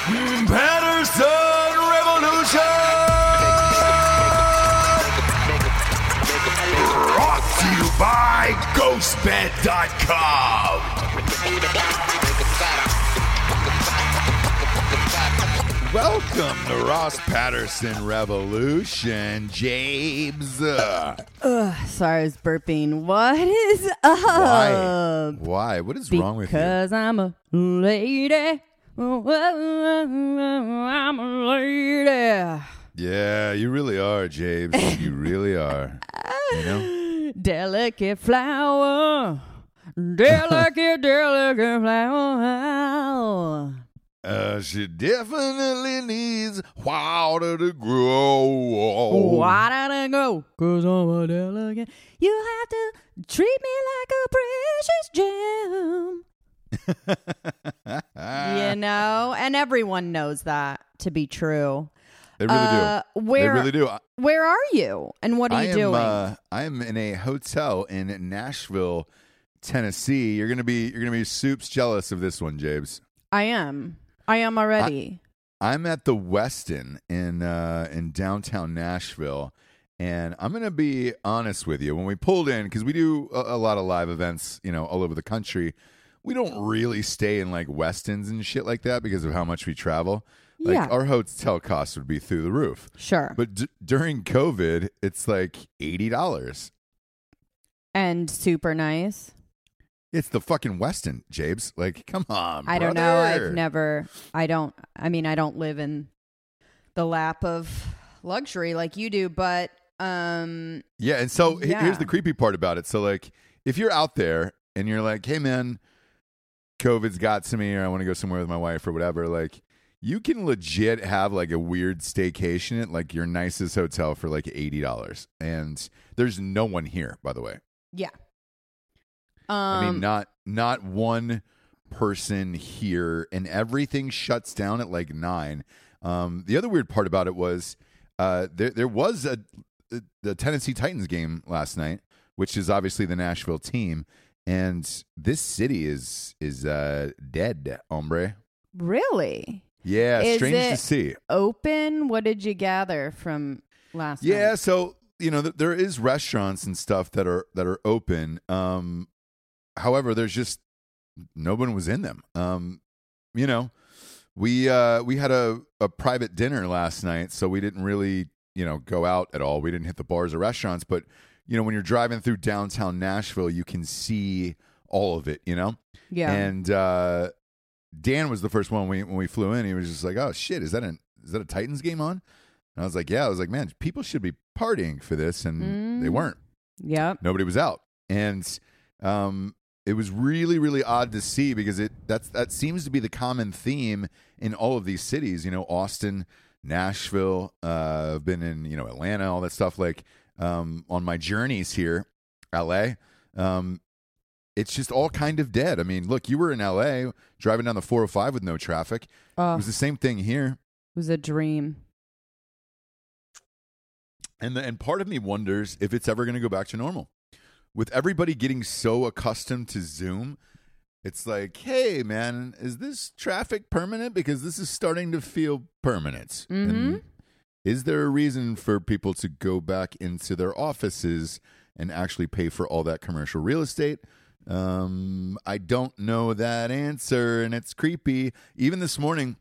Patterson Revolution! Brought to you by GhostBed.com. Welcome to Ross Patterson Revolution, James. Uh, Ugh, sorry, I was burping. What is up? why? Why? What is wrong with you? Because I'm a lady. I'm a lady. Yeah, you really are, James. you really are. You know? Delicate flower. Delicate, delicate flower. Uh, she definitely needs water to grow. Did I go? Cause I'm a delicate. You have to treat me like a precious gem. You know, and everyone knows that to be true. They really Uh, do. where- they really do. Where are you? And what are I you am. doing? Uh, I am in a hotel in Nashville, Tennessee. You're gonna be. You're gonna be soups jealous of this one, James. I am. I am already. I'm at the Westin in uh, in downtown Nashville, and I'm gonna be honest with you. When we pulled in, because we do a, a lot of live events, you know, all over the country, we don't really stay in like Westins and shit like that because of how much we travel. Like Yeah. our hotel costs would be through the roof. Sure. But d- during COVID, it's like eighty dollars. and super nice. It's the fucking Westin, Jabes. Like, come on. I don't know. I've never. I don't. I mean, I don't live in the lap of luxury like you do, but um, Yeah, and so Yeah. here's the creepy part about it. So like if you're out there and you're like, "Hey man, COVID's got to me or I want to go somewhere with my wife or whatever," like you can legit have like a weird staycation at like your nicest hotel for like $80. And there's no one here, by the way. yeah. Um, I mean, not not one person here, and everything shuts down at like nine. Um, the other weird part about it was uh, there there was a the Tennessee Titans game last night, which is obviously the Nashville team, and this city is is uh, dead, hombre. really Yeah, Is strange to see. open. What did you gather from last? Yeah, night? so you know th- there is restaurants and stuff that are that are open. Um, however, there's just no one was in them. Um, you know, we uh we had a a private dinner last night, so we didn't really you know go out at all. We didn't hit the bars or restaurants, but you know when you're driving through downtown Nashville, you can see all of it. You know, yeah. and uh, Dan was the first one when we when we flew in. He was just like, "Oh shit, is that an is that a Titans game on?" And I was like, "Yeah." I was like, "Man, people should be partying for this," and they Mm. weren't. Yeah. Nobody was out, and um, it was really really odd to see because it that's that seems to be the common theme in all of these cities. You know, Austin, Nashville. Uh, I've been in you know Atlanta, all that stuff. Like um, on my journeys here, L.A. Um, it's just all kind of dead. I mean, look, you were in LA driving down the 405 with no traffic. Oh, It was the same thing here. it was a dream. And the, and part of me wonders if it's ever going to go back to normal. With everybody getting so accustomed to Zoom, it's like, "Hey man, is this traffic permanent because this is starting to feel permanent?" And Mhm. Is there a reason for people to go back into their offices and actually pay for all that commercial real estate? Um, I don't know that answer, and it's creepy. Even this morning,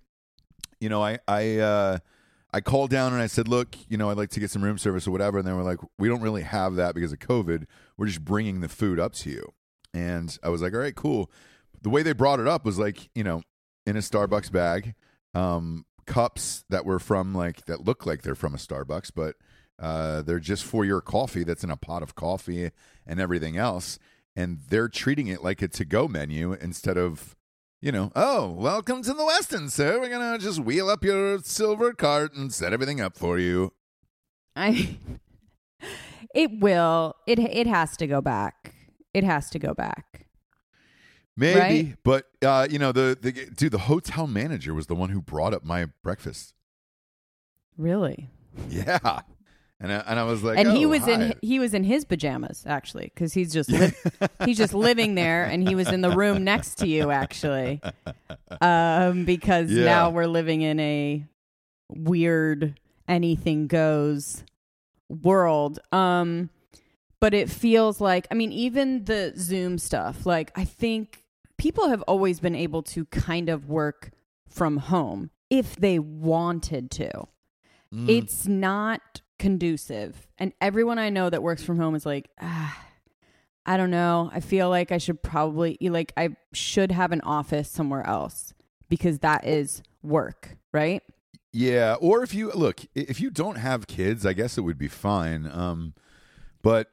you know, I I uh, I called down and I said, "Look, you know, I'd like to get some room service or whatever," and they were like, "We don't really have that because of COVID. We're just bringing the food up to you." And I was like, "All right, cool." The way they brought it up was like, you know, in a Starbucks bag, um, cups that were from like that look like they're from a Starbucks, but uh, they're just for your coffee. That's in a pot of coffee and everything else, and they're treating it like a to-go menu instead of you know, oh, welcome to the Westin, sir. We're gonna just wheel up your silver cart and set everything up for you. I. It will. It it has to go back. It has to go back. Maybe, Right? but uh, you know, the, the dude, the hotel manager was the one who brought up my breakfast. Really. Yeah, and I, and I was like, and he "Oh, was hi." in he was in his pajamas actually because he's just li- he's just living there and he was in the room next to you actually um because Yeah. now we're living in a weird anything goes world um but it feels like i mean even the zoom stuff like i think people have always been able to kind of work from home if they wanted to Mm. it's not conducive and everyone i know that works from home is like ah, i don't know i feel like i should probably like i should have an office somewhere else because that is work right Yeah, or if you look, if you don't have kids, I guess it would be fine. Um, but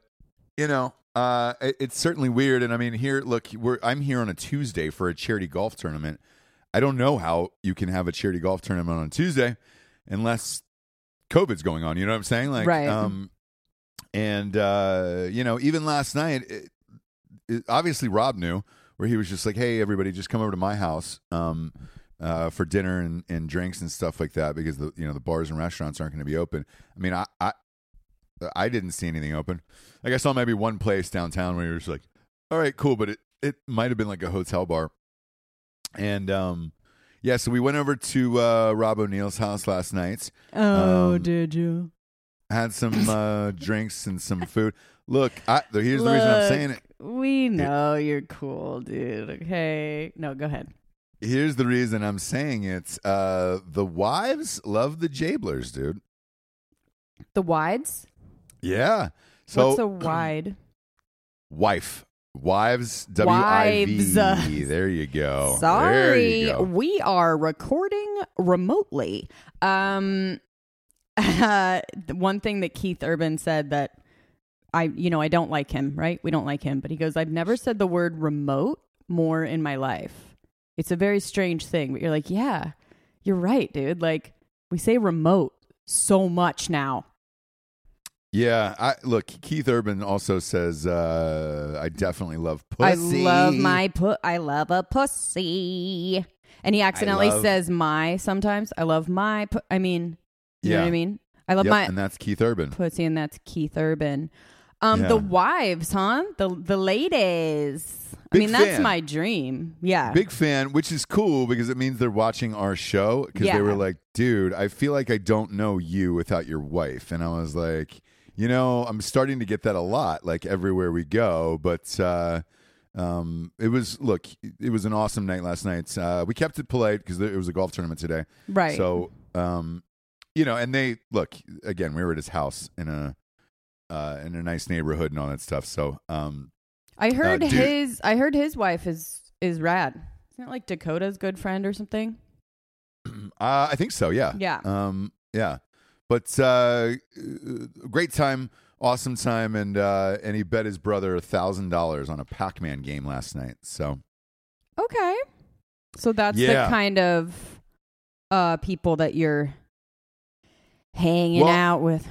you know, uh, it, it's certainly weird. And I mean, here, look, we're I'm here on a Tuesday for a charity golf tournament. I don't know how you can have a charity golf tournament on Tuesday unless COVID's going on. You know what I'm saying? Like, Right. Um, and uh, you know, even last night, it, it, obviously Rob knew where he was just like, "Hey, everybody, just come over to my house." Um, uh, for dinner and, and drinks and stuff like that because the you know the bars and restaurants aren't going to be open. I mean, I, I I didn't see anything open. Like I saw maybe one place downtown where you're just like, all right, cool, but it it might have been like a hotel bar, and um, Yeah, so we went over to uh, Rob O'Neill's house last night. Oh, Um, did you? Had some uh, drinks and some food. Look, I, here's the reason I'm saying it. We know you're cool, dude. Okay. No, go ahead. Here's the reason I'm saying it. Uh, the wives love the Jablers, dude. The wides? Yeah. So What's a wide? wife, wives, W I V. Wives. There you go. There Sorry, you go. we are recording remotely. Um, the one thing that Keith Urban said that I, you know, I don't like him. Right? We don't like him, but he goes, "I've never said the word remote more in my life. It's a very strange thing." But you're like, "Yeah, you're right, dude. Like we say remote so much now." Yeah, I look. Keith Urban also says, uh, "I definitely love pussy. I love my put. I love a pussy. And he accidentally love- says my sometimes. I love my. Pu- I mean, you know Yeah. what I mean. I love Yep, my and that's Keith Urban. pussy, and that's Keith Urban. Um, Yeah. the wives, huh? The the ladies. I Big mean, that's fan. my dream. Yeah. Big fan, which is cool because it means they're watching our show. Because Yeah. they were like, "Dude, I feel like I don't know you without your wife," and I was like, "You know, I'm starting to get that a lot, like everywhere we go." But uh, um, it was look, it was an awesome night last night. Uh, we kept it polite because it was a golf tournament today. right. So, um, you know, and they look again. We were at his house in a uh, in a nice neighborhood and all that stuff. So, um, I heard dude. his. I heard his wife is is rad. Isn't it like Dakota's good friend or something? uh, I think so. Yeah. Yeah. Um, yeah. But uh, great time, awesome time, and uh, and he bet his brother a thousand dollars on a Pac-Man game last night. So Okay. So that's Yeah. the kind of uh people that you're hanging Well- out with.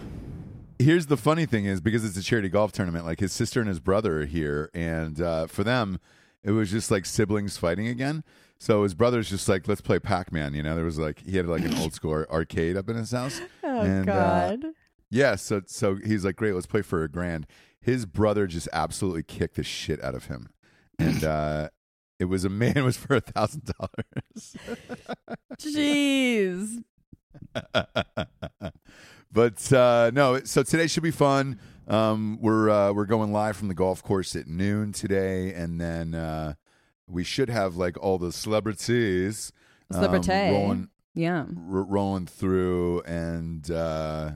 here's the funny thing is because it's a charity golf tournament, like his sister and his brother are here, and uh, for them, it was just like siblings fighting again. So his brother's just like, let's play Pac-Man. You know, there was like he had like an old school arcade up in his house. Oh And, uh. Yeah, so so he's like, great, let's play for a grand. His brother just absolutely kicked the shit out of him, and uh, it was a man was for a thousand dollars. Jeez. but uh, no, so today should be fun. Um, we're uh, we're going live from the golf course at noon today, and then uh, we should have like all the celebrities um, Celebrity. rolling Yeah. r- rolling through, and uh,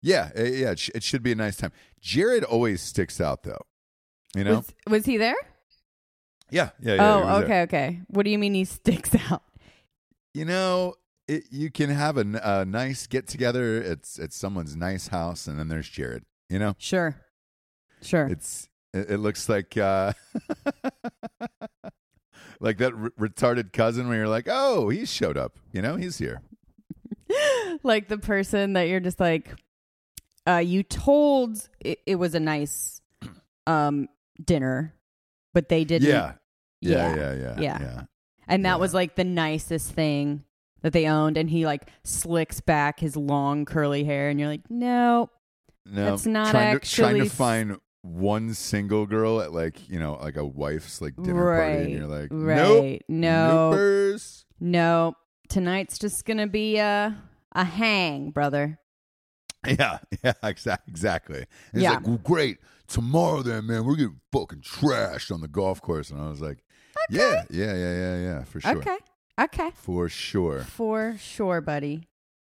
yeah, yeah, it, sh- it should be a nice time. Jared always sticks out, though. You know, Was, was he there? yeah, yeah, yeah. oh, there. okay, okay. What do you mean he sticks out? You know, it, you can have a nice get together at at someone's nice house, and then there's Jared. You know, Sure. Sure. it's it, it looks like uh, like that r- retarded cousin where you're like, oh, he showed up. You know, he's here. like the person that you're just like uh you told it, it was a nice um dinner but they didn't Yeah. Yeah, Yeah. yeah, yeah, Yeah. yeah. and that Yeah. was like the nicest thing that they owned and he like slicks back his long curly hair and you're like no No, That's not trying to, trying to find one single girl at like you know like a wife's like dinner right party, and you're like, right. Nope, no noopers. no tonight's just gonna be a a hang brother. Yeah, yeah, exa- exactly. And It's Yeah. like, well, great. Tomorrow, then, man, we're getting fucking trashed on the golf course, and I was like, yeah, yeah, yeah, yeah, yeah, for sure, okay. Okay. For sure. for sure buddy.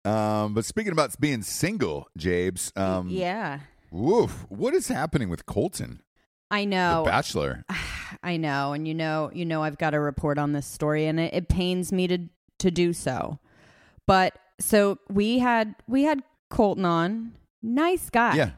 Um, but speaking about being single, Jabes, um, yeah woof, what is happening with Colton, i the know Bachelor? I know, and you know, you know, I've got to report on this story, and it, it pains me to to do so. But so we had we had Colton on, nice guy. Yeah,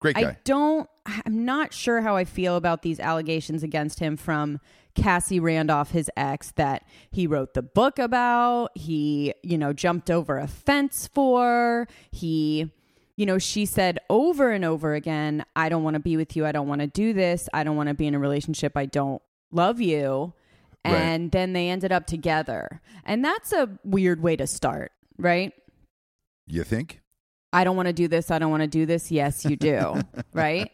great guy. I don't. I'm not sure how I feel about these allegations against him from Cassie Randolph, his ex, that he wrote the book about. He, you know, jumped over a fence for. He, you know, she said over and over again, I don't want to be with you. I don't want to do this. I don't want to be in a relationship. I don't love you. Right. And then they ended up together. And that's a weird way to start, right? you think? I don't want to do this. I don't want to do this. Yes, you do. right?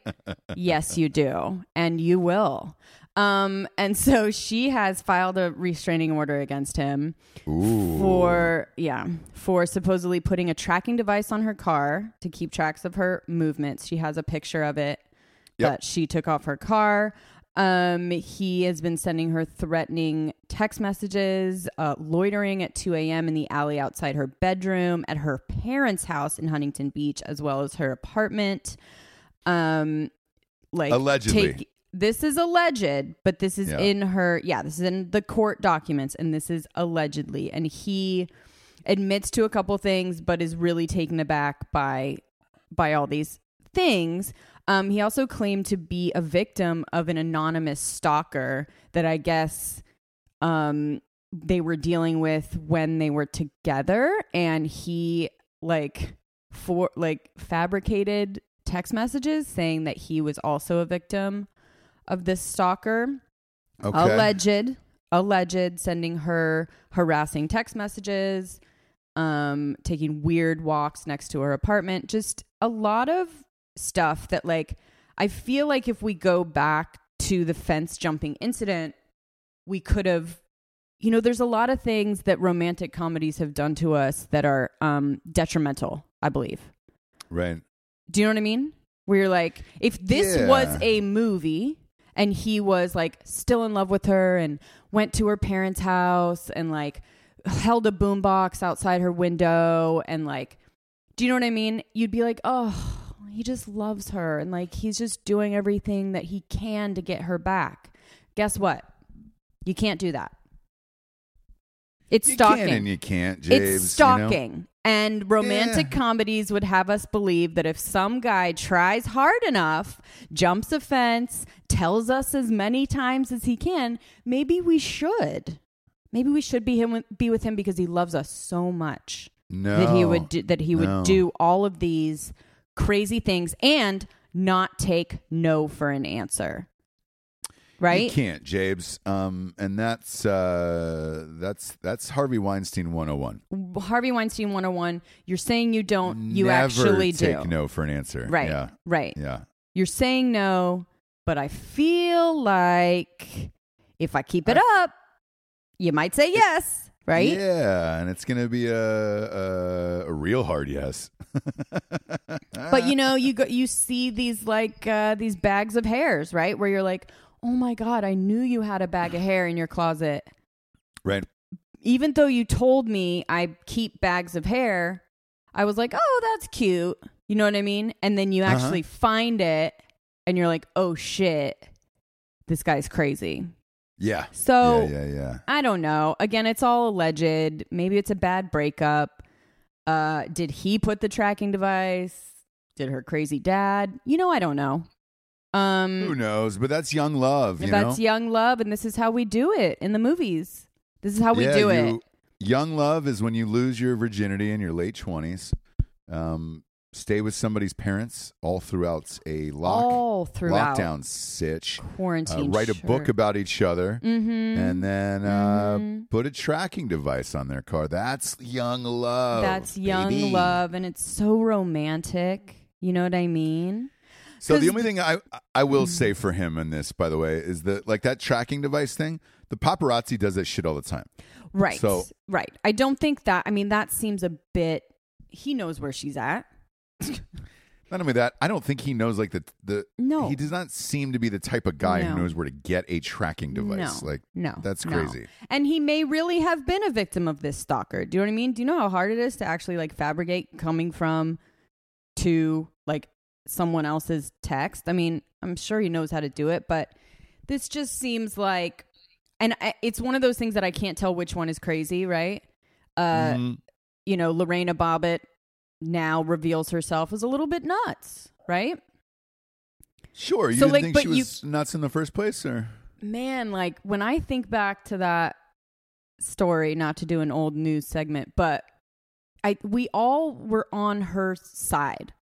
Yes, you do. And you will. Um, and so she has filed a restraining order against him Ooh. for yeah for supposedly putting a tracking device on her car to keep tracks of her movements. She has a picture of it Yep. that she took off her car. Um, he has been sending her threatening text messages, uh, loitering at 2 a.m. in the alley outside her bedroom, at her parents' house in Huntington Beach, as well as her apartment. Um, like Allegedly. This is alleged, but this is Yeah. in her. Yeah, this is in the court documents, and this is allegedly. And he admits to a couple things, but is really taken aback by by all these things. Um, he also claimed to be a victim of an anonymous stalker that I guess um, they were dealing with when they were together, and he like for like fabricated text messages saying that he was also a victim of this stalker Okay. alleged alleged sending her harassing text messages um taking weird walks next to her apartment just a lot of stuff that like i feel like if we go back to the fence jumping incident we could have you know there's a lot of things that romantic comedies have done to us that are um detrimental i believe Right. do you know what I mean? Where you're like, if this Yeah. was a movie and he was like still in love with her and went to her parents' house and like held a boombox outside her window and like, do you know what I mean? You'd be like, oh, he just loves her and like he's just doing everything that he can to get her back. Guess what? You can't do that. It's You stalking can and you can't, James. it's you know? stalking. And romantic Yeah. comedies would have us believe that if some guy tries hard enough, jumps a fence, tells us as many times as he can, maybe we should. Maybe we should be him be with him because he loves us so much No. that he would do, that he would do all of these crazy things and not take no for an answer. You can't, James. Um, and that's uh, that's that's Harvey Weinstein 101. Harvey Weinstein 101, you're saying you don't, you Never actually take do. no for an answer. Right. Yeah. Right. Yeah. You're saying no, but I feel like if I keep it up, you might say yes, right? Yeah, and it's gonna be a a, a real hard yes. But you know, you go, you see these like uh, these bags of hairs, right? Where you're like, oh my god, I knew you had a bag of hair in your closet, right. even though you told me I keep bags of hair. I was like, oh, that's cute. You know what I mean? And then you Uh-huh. actually find it, and you're like, oh shit, this guy's crazy. Yeah. So yeah, yeah, yeah. I don't know. Again, it's all alleged. Maybe it's a bad breakup. Uh, did he put the tracking device? Did her crazy dad? You know, I don't know. Um, Who knows? But that's young love. You that's know? young love, and this is how we do it in the movies. This is how we Yeah, do it. Young love is when you lose your virginity in your late twenties. Um, stay with somebody's parents all throughout a lock all throughout lockdown sitch. Uh, quarantine. write a book about each other, Mm-hmm. and then uh, Mhm. put a tracking device on their car. That's young love. That's young baby. love, and it's so romantic. You know what I mean? So the only thing I I will say for him in this, by the way, is that like that tracking device thing. The paparazzi does that shit all the time. Right. So- right. I don't think that. I mean, that seems a bit. He knows where she's at. Not only that, I don't think he knows like the the. No. he does not seem to be the type of guy No. who knows where to get a tracking device. No, Like no, that's no. crazy. And he may really have been a victim of this stalker. Do you know what I mean? Do you know how hard it is to actually like fabricate coming from to like someone else's text? I mean, I'm sure he knows how to do it, but this just seems like, and I, it's one of those things that I can't tell which one is crazy, right? Uh, Mhm. you know, Lorena Bobbitt now reveals herself as a little bit nuts, right? Sure, you So, like, think she you- was nuts in the first place, or man, like when I think back to that story, not to do an old news segment, but I we all were on her side.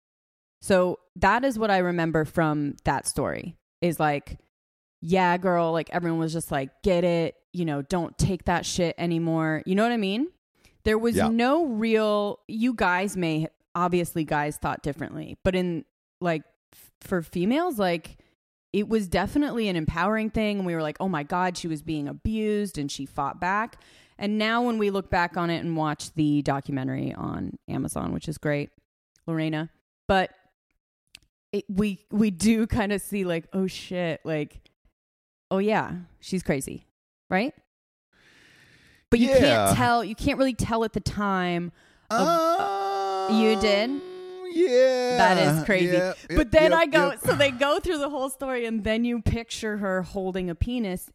So that is what I remember from that story. Is like, yeah, girl, like everyone was just like, get it, you know, don't take that shit anymore. You know what I mean? There was Yeah. no real you guys may obviously guys thought differently, but in like f- for females like it was definitely an empowering thing. And we were like, oh my God, she was being abused and she fought back. And now when we look back on it and watch the documentary on Amazon, which is great, Lorena, but it, we we do kind of see like, oh shit, like, oh yeah, she's crazy, right? But you Yeah. can't tell. You can't really tell at the time. You did? Um, Yeah. That is crazy. Yep, but then yep, I go, yep. so they go through the whole story, and then you picture her holding a penis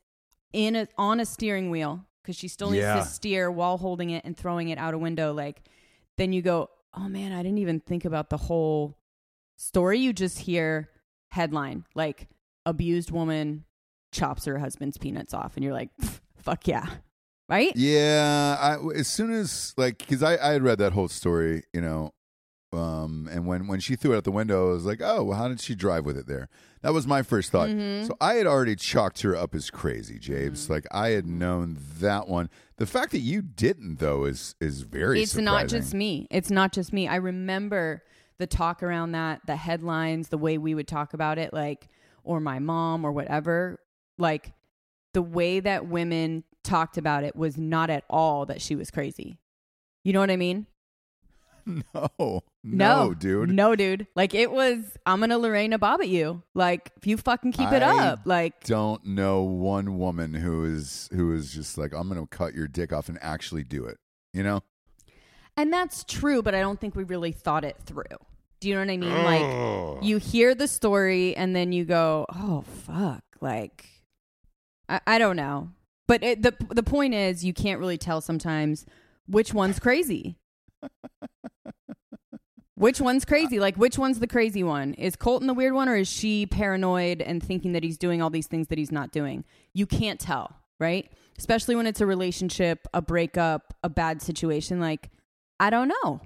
in a on a steering wheel because she still needs Yeah. to steer while holding it and throwing it out a window. Like, then you go, oh man, I didn't even think about the whole story. You just hear headline like abused woman chops her husband's peanuts off, and you're like, fuck yeah, right? Yeah, I, as soon as like because I, I had read that whole story, you know, um, and when when she threw it out the window, I was like, oh, well, how did she drive with it there? That was my first thought. Mhm. So I had already chalked her up as crazy, James. Mm-hmm. Like I had known that one. The fact that you didn't though is is very. it's not just me. It's not just me. I remember the talk around that, the headlines, the way we would talk about it, like, or my mom or whatever. Like, the way that women talked about it was not at all that she was crazy. You know what I mean? No, no, dude. No, dude. Like, it was, I'm going to Lorena Bob at you. Like, if you fucking keep it up, like, Don't know one woman who is who is just like I'm going to cut your dick off and actually do it. You know. And that's true, but I don't think we really thought it through. Do you know what I mean? Like oh. you hear the story and then you go, "Oh fuck!" Like I, I don't know, but it, the the point is, you can't really tell sometimes which one's crazy. which one's crazy? Like which one's the crazy one? Is Colton the weird one, or is she paranoid and thinking that he's doing all these things that he's not doing? You can't tell, right? Especially when it's a relationship, a breakup, a bad situation. Like I don't know.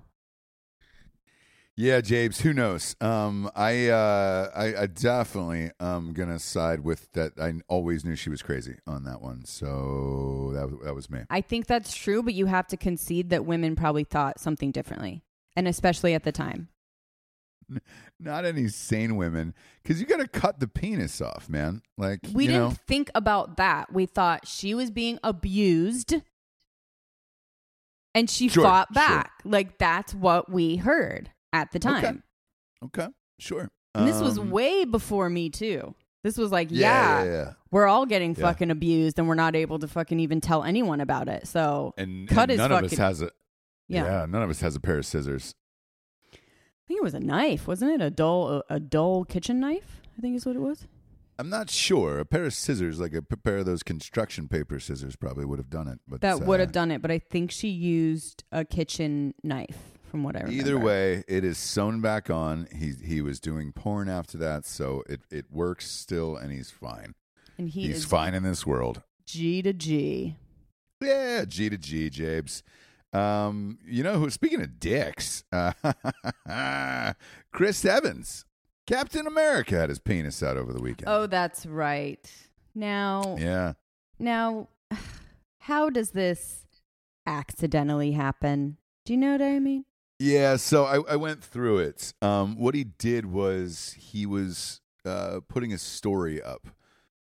Yeah, James. Who knows? Um, I, uh, I, I definitely am gonna side with that. I always knew she was crazy on that one, so that was- that was me. I think that's true, but you have to concede that women probably thought something differently, and especially at the time. Not any sane women, because you got to cut the penis off, man. Like We didn't know, think about that. We thought she was being abused and she Sure, fought sure. back. Like that's what we heard at the time. okay, sure. And this was Um, way before me too. This was like, yeah, yeah, yeah, yeah. we're all getting fucking abused and we're not able to fucking even tell anyone about it. So And, Cut and his none of us fucking- has a yeah. yeah. None of us has a pair of scissors. I think it was a knife, wasn't it? A dull a, a dull kitchen knife, I think is what it was. I'm not sure. A pair of scissors, like a pair of those construction paper scissors, probably would have done it. But That would uh, have done it, but I think she used a kitchen knife from what I remember. Either way, it is sewn back on. He he was doing porn after that, so it, it works still, and he's fine. and he he's is fine in this world. G to G. Yeah, G to G, Jabes. Um, you know who? Speaking of dicks, uh, Chris Evans, Captain America, had his penis out over the weekend. Oh, that's right. Now, yeah. now, how does this accidentally happen? Do you know what I mean? Yeah, so I, I went through it. Um, what he did was he was uh, putting a story up,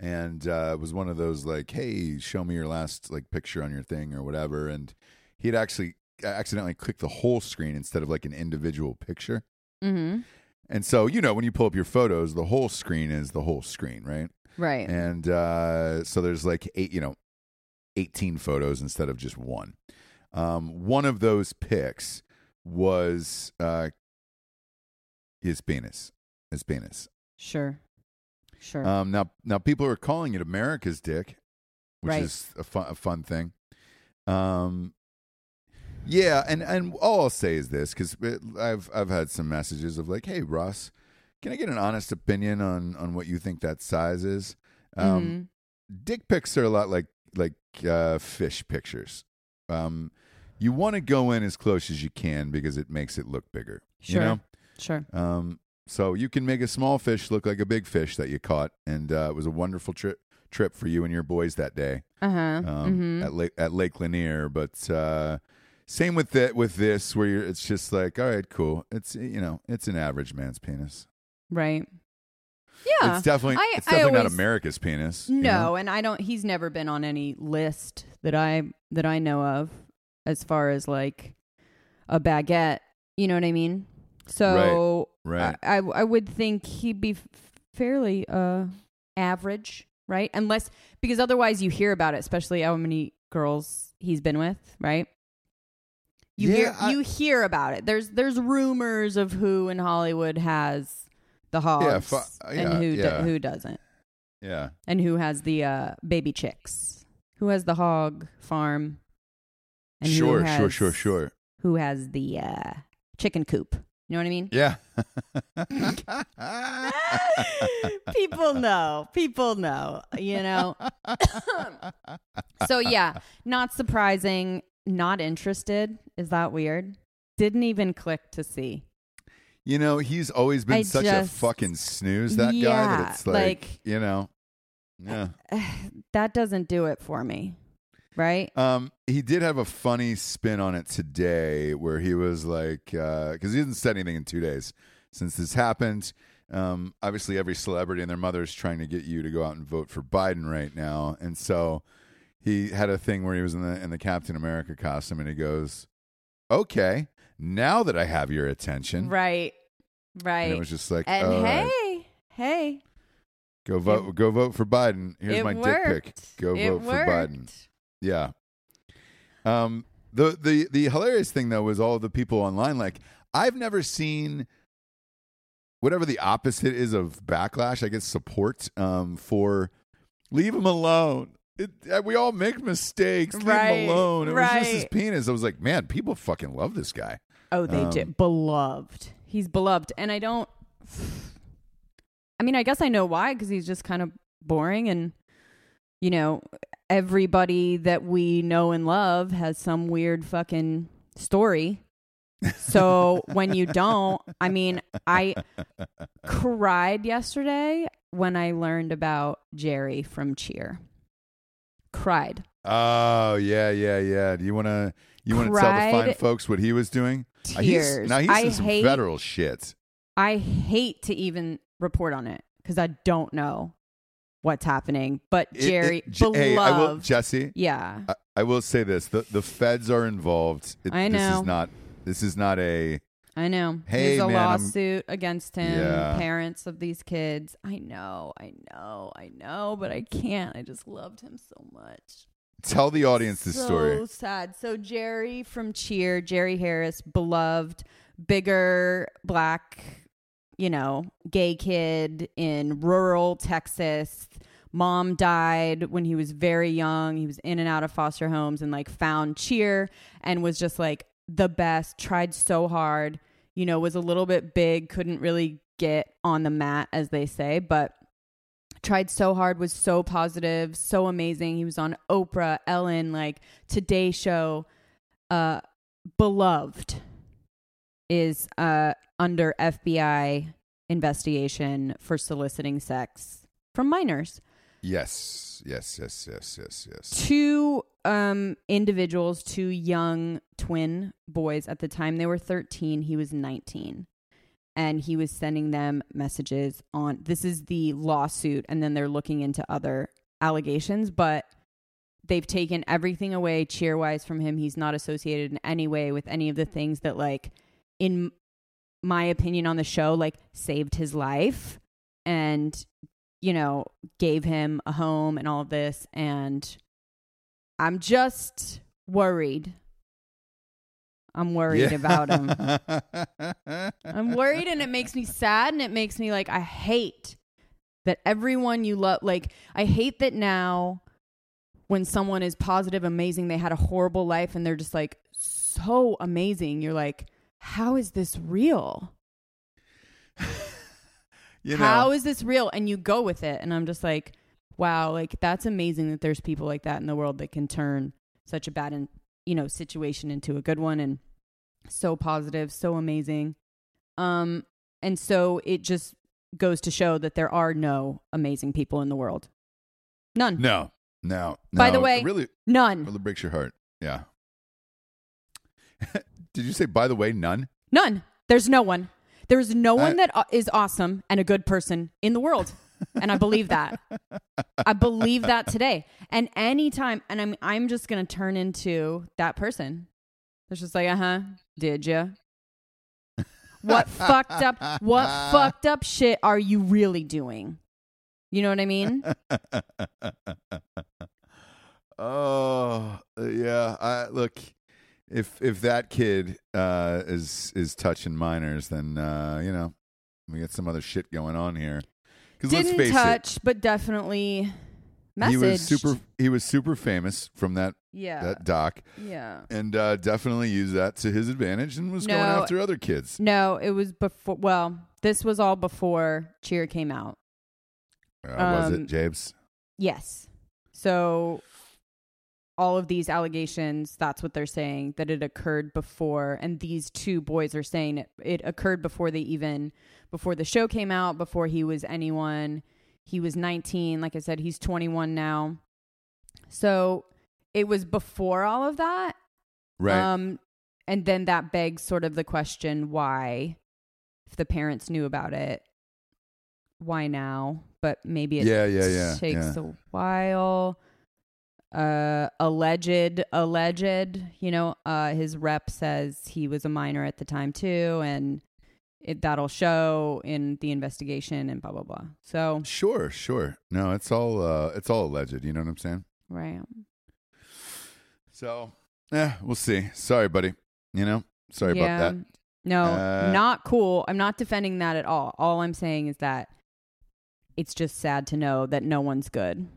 and uh, it was one of those like, "Hey, show me your last like picture on your thing or whatever." And he had actually accidentally clicked the whole screen instead of like an individual picture. Mm-hmm. And so you know when you pull up your photos, the whole screen is the whole screen, right? Right. And uh, so there's like eight, you know, 18 photos instead of just one. Um, one of those pics was uh, his penis. His penis. sure. Sure. Um, now, now people are calling it America's dick, which Right. is a fun, a fun thing. Um, yeah, and and all I'll say is this because I've I've had some messages of like, hey Ross, can I get an honest opinion on on what you think that size is? Um, Mhm. dick pics are a lot like like uh, fish pictures. Um, you want to go in as close as you can because it makes it look bigger. Sure. You know. Sure. Um, so you can make a small fish look like a big fish that you caught, and uh, it was a wonderful trip trip for you and your boys that day Uh huh. um, mm-hmm. at Lake at Lake Lanier. But uh, same with that with this, where you're, it's just like, all right, cool. It's you know, it's an average man's penis. Right. Yeah. It's definitely I- it's definitely not America's penis. you No, know? and I don't he's never been on any list that I that I know of as far as like a baguette, you know what I mean? So Right. I, I I would think he'd be f- fairly uh average, right? Unless because otherwise you hear about it, especially how many girls he's been with, right? You Yeah, hear I- you hear about it. There's there's rumors of who in Hollywood has the hogs fu- and yeah, who do- who doesn't yeah. and who has the uh, baby chicks, who has the hog farm, and Sure, has, sure, sure, sure. who has the uh, chicken coop. You know what I mean? Yeah. People know. People know. You know. so yeah, not surprising. Not interested. Is that weird? Didn't even click to see. You know, he's always been I such just- a fucking snooze, that guy, Yeah, that it's like, like- you know. Yeah. that doesn't do it for me. Right? Um, he did have a funny spin on it today where he was like, uh, because he hasn't said anything in two days since this happened. Um, obviously, every celebrity and their mother is trying to get you to go out and vote for Biden right now, and so he had a thing where he was in the in the Captain America costume, and he goes, "Okay, now that I have your attention," Right. Right. and it was just like, and "All right, hey, hey, go vote, go vote for Biden. Here's my worked. dick pic. Go it vote for Biden." Yeah. Um the the the hilarious thing though was all the people online like I've never seen whatever the opposite is of backlash, I guess support um for leave him alone. It, we all make mistakes. Leave Right, him alone. It was just his penis. I was like, man, people fucking love this guy. Oh, they Um, do. Beloved. He's beloved. And I don't. I mean, I guess I know why, because he's just kind of boring. And, you know, everybody that we know and love has some weird fucking story. So when you don't, I mean, I cried yesterday when I learned about Jerry from Cheer. Cried. Oh yeah, yeah, yeah. Do you want to you want to tell the fine folks what he was doing? Uh, he's- Tears. now he's I some hate federal shit. I hate to even report on it because I don't know what's happening. But Jerry, it- J- hey, I will, beloved, Jesse. yeah, I, I will say this: the the feds are involved. It- I This is not. This is not a. I know. Hey, There's a man, I'm- lawsuit against him, Yeah. parents of these kids. I know, I know, I know, but I can't. I just loved him so much. Tell the audience this so story. sad. So Jerry from Cheer, Jerry Harris, beloved, bigger black, you know, gay kid in rural Texas. Mom died when he was very young. He was in and out of foster homes and like found Cheer and was just like the best. Tried so hard, you know, was a little bit big, couldn't really get on the mat as they say, but tried so hard was so positive so amazing he was on oprah ellen like today show uh beloved is uh under fbi investigation for soliciting sex from minors Yes, yes, yes, yes, yes, yes. two um individuals two young twin boys. At the time they were 13 he was 19 and he was sending them messages on this is the lawsuit and then they're looking into other allegations but they've taken everything away cheerwise from him. He's not associated in any way with any of the things that like in my opinion on the show like saved his life and you know gave him a home and all of this. And i'm just worried. I'm worried about him I'm worried and it makes me sad and it makes me like I hate that everyone you love like I hate that now when someone is positive amazing they had a horrible life and they're just like so amazing. You're like how is this real? you know, How is this real? And you go with it. And I'm just like wow, like that's amazing that there's people like that in the world that can turn such a bad and you know situation into a good one and so positive, so amazing. Um and so it just goes to show that there are no amazing people in the world. None. no, no. By the way- it really, None. really breaks your heart. Yeah. Did you say? By the way, none. None. There's no one. There's no I- one that uh, is awesome and a good person in the world. And I believe that. I believe that today. And anytime, and I'm I'm just gonna turn into that person. It's just like, uh huh. Did you? What fucked up? What fucked up shit are you really doing? You know what I mean? oh yeah. I look if if that kid uh, is is touching minors, then uh, you know we got some other shit going on here. Didn't touch, but definitely it, messaged. he was super. He was super famous from that Yeah. that doc, yeah. and uh, definitely used that to his advantage, and was going after other kids. No, it was before. Well, this was all before Cheer came out. Uh, was Um, it James? Yes. So all of these allegations, that's what they're saying, that it occurred before. And these two boys are saying it, it occurred before they even, before the show came out, before he was anyone. He was 19. Like I said, he's 21 now. So it was before all of that. Right. Um, and then that begs sort of the question why, if the parents knew about it, why now? But maybe it Yeah, yeah, yeah, takes yeah. a while. Uh, alleged, alleged. You know, uh, his rep says he was a minor at the time too, and it that'll show in the investigation and blah blah blah. So sure, sure. No, it's all uh, it's all alleged. You know what I'm saying? right, So, yeah, we'll see. Sorry, buddy. You know, sorry yeah. about that. No, Uh, not cool. I'm not defending that at all. All I'm saying is that it's just sad to know that no one's good.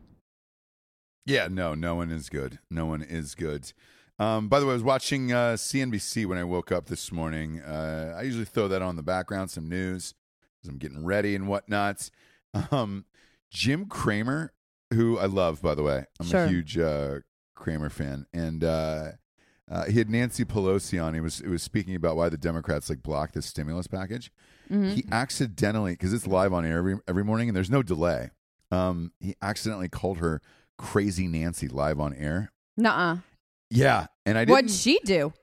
Yeah, no, no one is good. No one is good. Um, by the way, I was watching uh, CNBC when I woke up this morning. Uh, I usually throw that on the background, some news, as I'm getting ready and whatnot. Um, Jim Cramer, who I love, by the way, I'm Sure. a huge uh, Cramer fan, and uh, uh, he had Nancy Pelosi on. He was it was speaking about why the Democrats like blocked this stimulus package. Mhm. He accidentally, because it's live on air every every morning, and there's no delay. Um, he accidentally called her Crazy Nancy live on air. Nuh-uh. Yeah, and I didn't. What'd she do?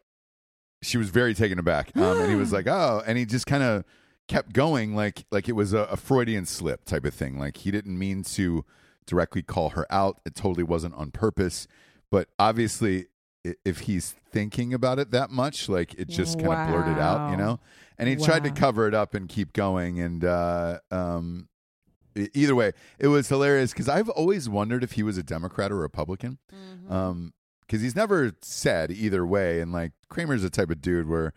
she was very taken aback, um, and he was like, "Oh," and he just kind of kept going, like like it was a, a Freudian slip type of thing. Like he didn't mean to directly call her out. It totally wasn't on purpose, but obviously, i- if he's thinking about it that much, like it just kind of blurted out, you Wow. know. And he tried to Wow. cover it up and keep going, and uh, um, either way, it was hilarious because I've always wondered if he was a Democrat or Republican Mm-hmm. um because he's never said either way and like cramer's the type of dude where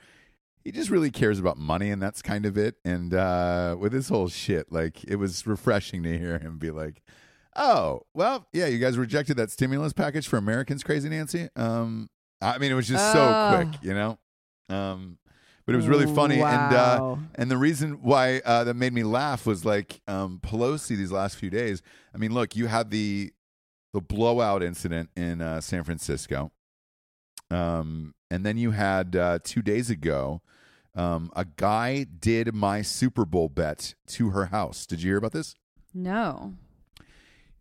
he just really cares about money and that's kind of it and uh with his whole shit like it was refreshing to hear him be like oh well yeah you guys rejected that stimulus package for americans crazy nancy um i mean it was just so Oh. quick you know um but it was really funny and uh and the reason why uh, that made me laugh was like um, Pelosi these last few days. I mean, look, you had the the blowout incident in uh, San Francisco, um, and then you had uh, two days ago um, a guy did my Super Bowl bet to her house. Did you hear about this? no.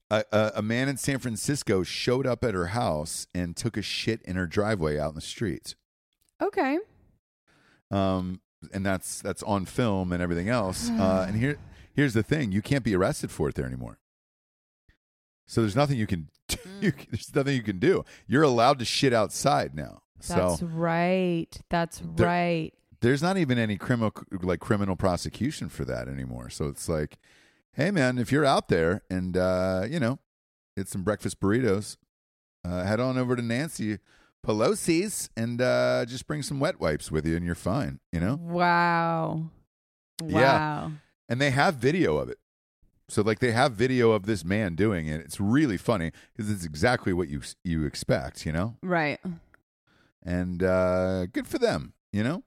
A, a, a man in San Francisco showed up at her house and took a shit in her driveway out in the street. Okay. Um, and that's that's on film and everything else. Uh, and here here's the thing: you can't be arrested for it there anymore. So there's nothing you can do. You, there's nothing you can do. You're allowed to shit outside now. That's so right. That's There- right. there's not even any criminal like criminal prosecution for that anymore. So it's like, hey man, if you're out there and uh, you know, get some breakfast burritos, uh, head on over to Nancy Pelosi's and uh, just bring some wet wipes with you, and you're fine. You know. Wow. Yeah. Wow. and they have video of it. So like they have video of this man doing it. It's really funny because it's exactly what you you expect, you know. Right. And uh, good for them, you know.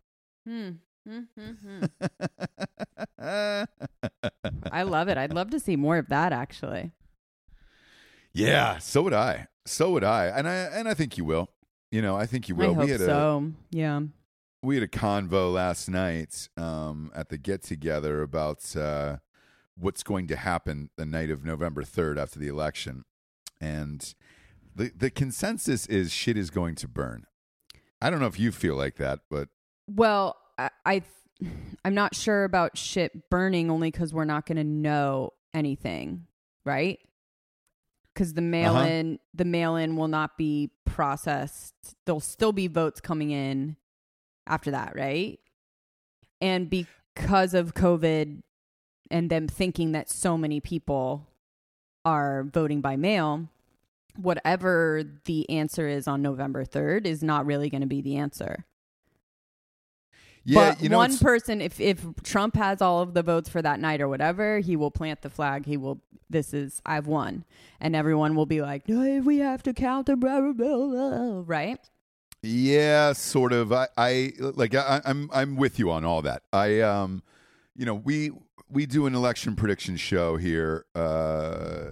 Hmm. I love it. I'd love to see more of that actually. yeah, so would I. So would I. And I and I think you will. You know, I think you will. I hope we had a. Yeah. we had a convo last night um, at the get together about uh, what's going to happen the night of November third after the election, and the the consensus is shit is going to burn. I don't know if you feel like that, but Well, I, I I'm not sure about shit burning only because we're not going to know anything, right? Because the mail Uh-huh. in, the mail in will not be processed. There'll still be votes coming in after that, right? And because of COVID and them thinking that so many people are voting by mail, whatever the answer is on November 3rd is not really going to be the answer. Yeah, but you know, one person, if if Trump has all of the votes for that night or whatever, he will plant the flag. He will. This is I've won, and everyone will be like, "No, we have to count the blah, blah, blah, blah," right? Yeah, sort of. I, I like. I, I'm I'm with you on all that. I um, you know, we we do an election prediction show here uh,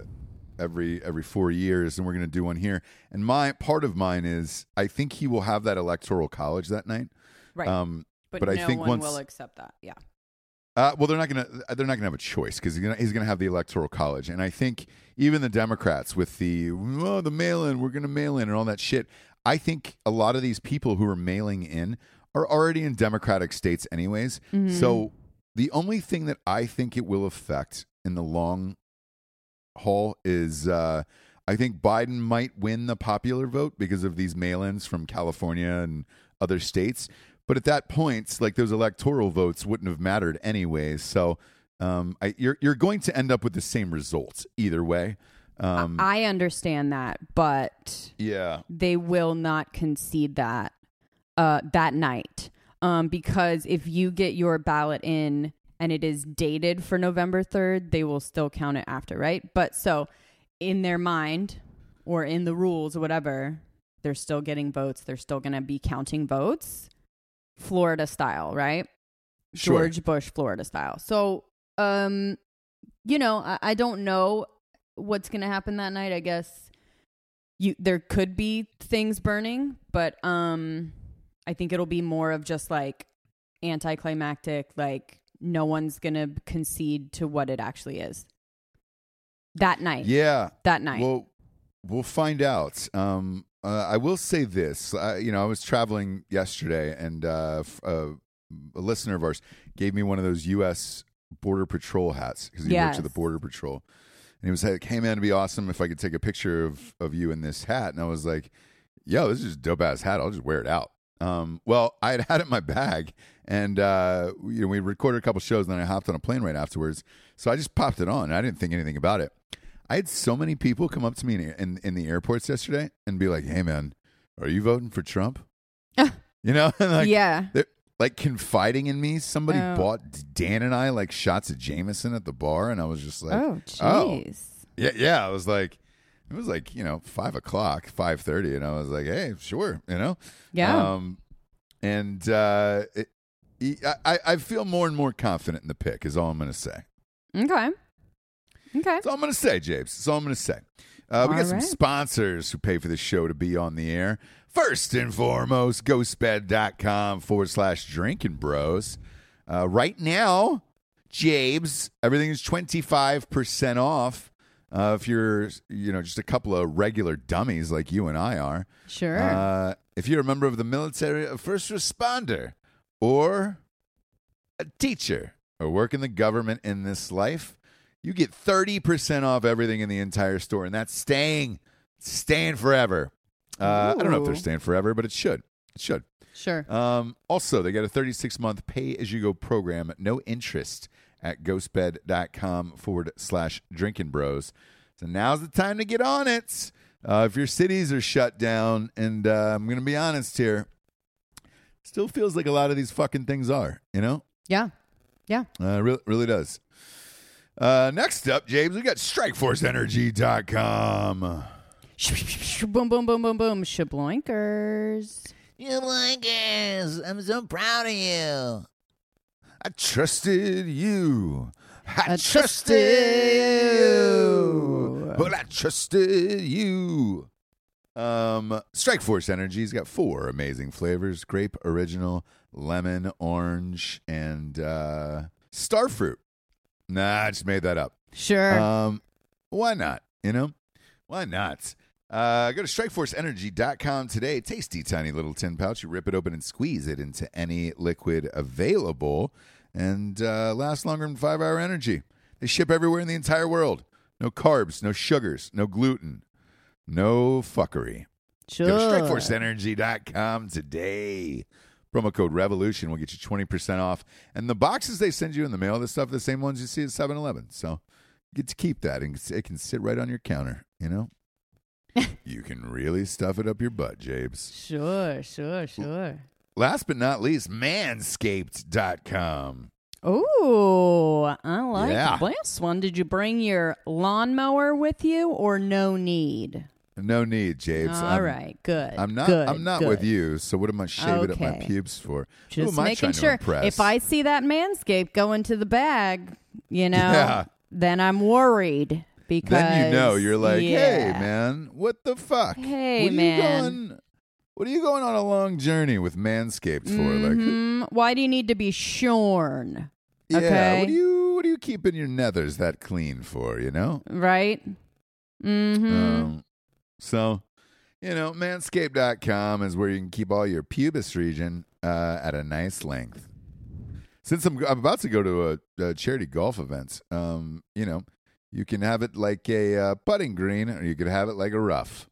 every every four years, and we're going to do one here. And my part of mine is I think he will have that electoral college that night. Right. Um, but, but I no think one once- will accept that. Yeah. Uh, well, they're not gonna they're not gonna have a choice because he's gonna he's gonna have the electoral college, and I think even the Democrats with the oh the mail in we're gonna mail in and all that shit. I think a lot of these people who are mailing in are already in Democratic states anyways. So the only thing that I think it will affect in the long haul is uh, I think Biden might win the popular vote because of these mail-ins from California and other states. But at that point, like those electoral votes wouldn't have mattered anyways. So um, I, you're you're going to end up with the same results either way. Um, I understand that, but yeah, they will not concede that uh, that night um, because if you get your ballot in and it is dated for November 3rd, they will still count it after, right? But so in their mind or in the rules or whatever, they're still getting votes. They're still going to be counting votes, Florida style, right? Sure. George Bush, Florida style. So, um, you know, I, I don't know what's going to happen that night. I guess you there could be things burning, but um, I think it'll be more of just like anticlimactic. Like no one's going to concede to what it actually is that night. yeah. that night. Well, we'll find out. Um, uh, I will say this. Uh, you know, I was traveling yesterday, and uh, f- uh, a listener of ours gave me one of those U.S. Border Patrol hats because he works at the Border Patrol, and he was like, "Hey, man, it'd be awesome if I could take a picture of of you in this hat." And I was like, "Yo, this is a dope ass hat. I'll just wear it out." Um, well, I had had it in my bag, and uh, you know, we recorded a couple shows, and then I hopped on a plane right afterwards. So I just popped it on. And I didn't think anything about it. I had so many people come up to me in, in in the airports yesterday and be like, "Hey, man, are you voting for Trump?" you know, like yeah. like confiding in me. Somebody Oh. bought Dan and I like shots of Jameson at the bar, and I was just like, oh, oh. jeez. "Yeah, yeah." I was like, it was like you know five o'clock, five thirty, and I was like, "Hey, sure," you know. Yeah. Um, and uh, it, I I I feel more and more confident in the pick. Is all I'm going to say. okay. Okay. That's all I'm going to say, James. That's all I'm going to say. Uh, we got some right. sponsors who pay for the show to be on the air. First and foremost, ghostbed.com forward slash drinking bros. Uh, right now, Jabes, everything is 25% off. Uh, if you're, you know, just a couple of regular dummies like you and I are. Sure. Uh, if you're a member of the military, a first responder, or a teacher, or work in the government in this life, you get 30% off everything in the entire store. And that's staying, staying forever. Uh, I don't know if they're staying forever, but it should. It should. sure. Um, also, they got a 36 month pay as you go program, no interest at ghostbed.com forward slash drinking bros. So now's the time to get on it. Uh, if your cities are shut down, and uh, I'm going to be honest here, still feels like a lot of these fucking things are, you know? yeah. Yeah. Uh, really, really does. Uh, next up, James, we got strikeforceenergy.com. boom, boom, boom, boom, boom. Shabloinkers. You Lakers, I'm so proud of you. I trusted you. I, I trusted trusted you. you. Well, I trusted you. Um, Strike Force Energy's got four amazing flavors: grape, original, lemon, orange, and uh, starfruit. Nah, I just made that up. Sure. Um, why not? You know, why not? Uh, go to strikeforceenergy.com today. Tasty, tiny little tin pouch. You rip it open and squeeze it into any liquid available. and uh, last longer than five hour energy. They ship everywhere in the entire world. No carbs, no sugars, no gluten, no fuckery. Sure. Go to strikeforceenergy.com today. Promo code REVOLUTION will get you 20% off. And the boxes they send you in the mail, the stuff, the same ones you see at 7 Eleven. So you get to keep that and it can sit right on your counter, you know? you can really stuff it up your butt, Jabes. Sure, sure, sure. Last but not least, manscaped.com. Oh, I like Yeah. this one. Did you bring your lawnmower with you or no need? No need, Jabes. All I'm, right, good. I'm not good, I'm not good. with you, so what am I shaving up my pubes for? Just making sure. If I see that manscape going to the bag, you know, Yeah. then I'm worried because then you know you're like, hey man, what the fuck? Hey, what are man. You going, what are you going on a long journey with Manscaped for? Like, Mhm. why do you need to be shorn? yeah, okay. what are you what are you keeping your nethers that clean for? You know. Right? Mm-hmm. Um, so, you know, manscaped.com is where you can keep all your pubis region uh, at a nice length. Since I'm, I'm about to go to a, a charity golf event, um, you know, you can have it like a uh, putting green or you could have it like a rough.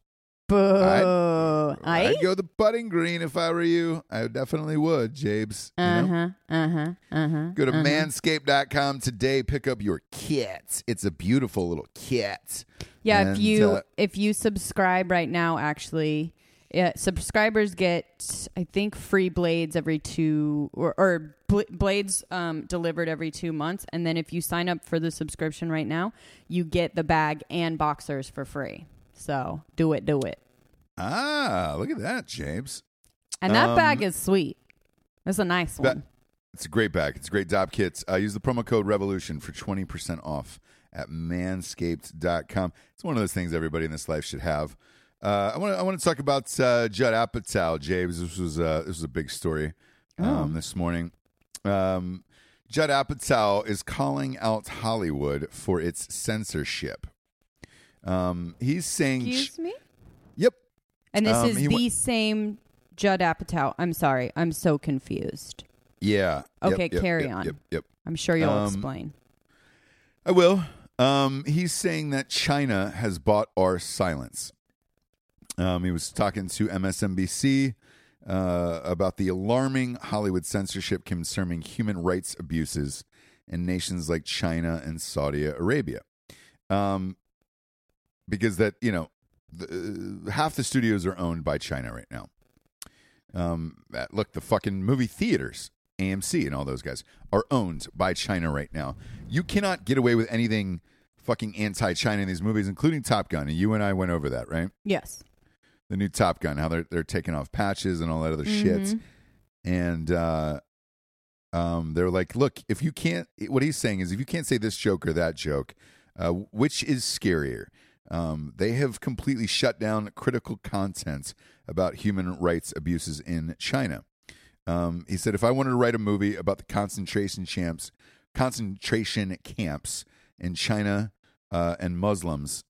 Boo. I? I'd go the putting green if I were you. I definitely would, Jabes. Uh huh. Uh huh. Uh huh. Go to manscaped.com today. Pick up your kit. It's a beautiful little kit. Yeah, And, if you uh, if you subscribe right now, actually, yeah, subscribers get I think free blades every two or, or bl- blades um, delivered every two months, and then if you sign up for the subscription right now, you get the bag and boxers for free. So do it, do it, Ah, look at that, James. and that Um, bag is sweet. It's a nice Ba- one. It's a great bag. It's a great Dopp kits. Uh, use the promo code REVOLUTION for 20% off at manscaped.com. It's one of those things everybody in this life should have. Uh, I want to I want to talk about uh, Judd Apatow, James. This was uh, this was a big story um, this morning. Um, Judd Apatow is calling out Hollywood for its censorship. Um, he's saying, Excuse me. "Yep, And this Um, is he the same Judd Apatow. I'm sorry, I'm so confused. yeah, yep, Okay, yep, carry yep, on. Yep, yep. I'm sure you'll Um, explain. I will. Um, he's saying that China has bought our silence. Um, he was talking to MSNBC uh, about the alarming Hollywood censorship concerning human rights abuses in nations like China and Saudi Arabia. Um, because that you know, the, half the studios are owned by China right now. Um, uh, look, the fucking movie theaters, AMC, and all those guys are owned by China right now. You cannot get away with anything fucking anti-China in these movies, including Top Gun. And you and I went over that, right? Yes. The new Top Gun, how they're they're taking off patches and all that other shit, Mhm. and uh, um, they're like, look, if you can't, what he's saying is, if you can't say this joke or that joke, uh, which is scarier? Um, they have completely shut down critical content about human rights abuses in China. Um, he said, if I wanted to write a movie about the concentration camps, concentration camps in China uh, and Muslims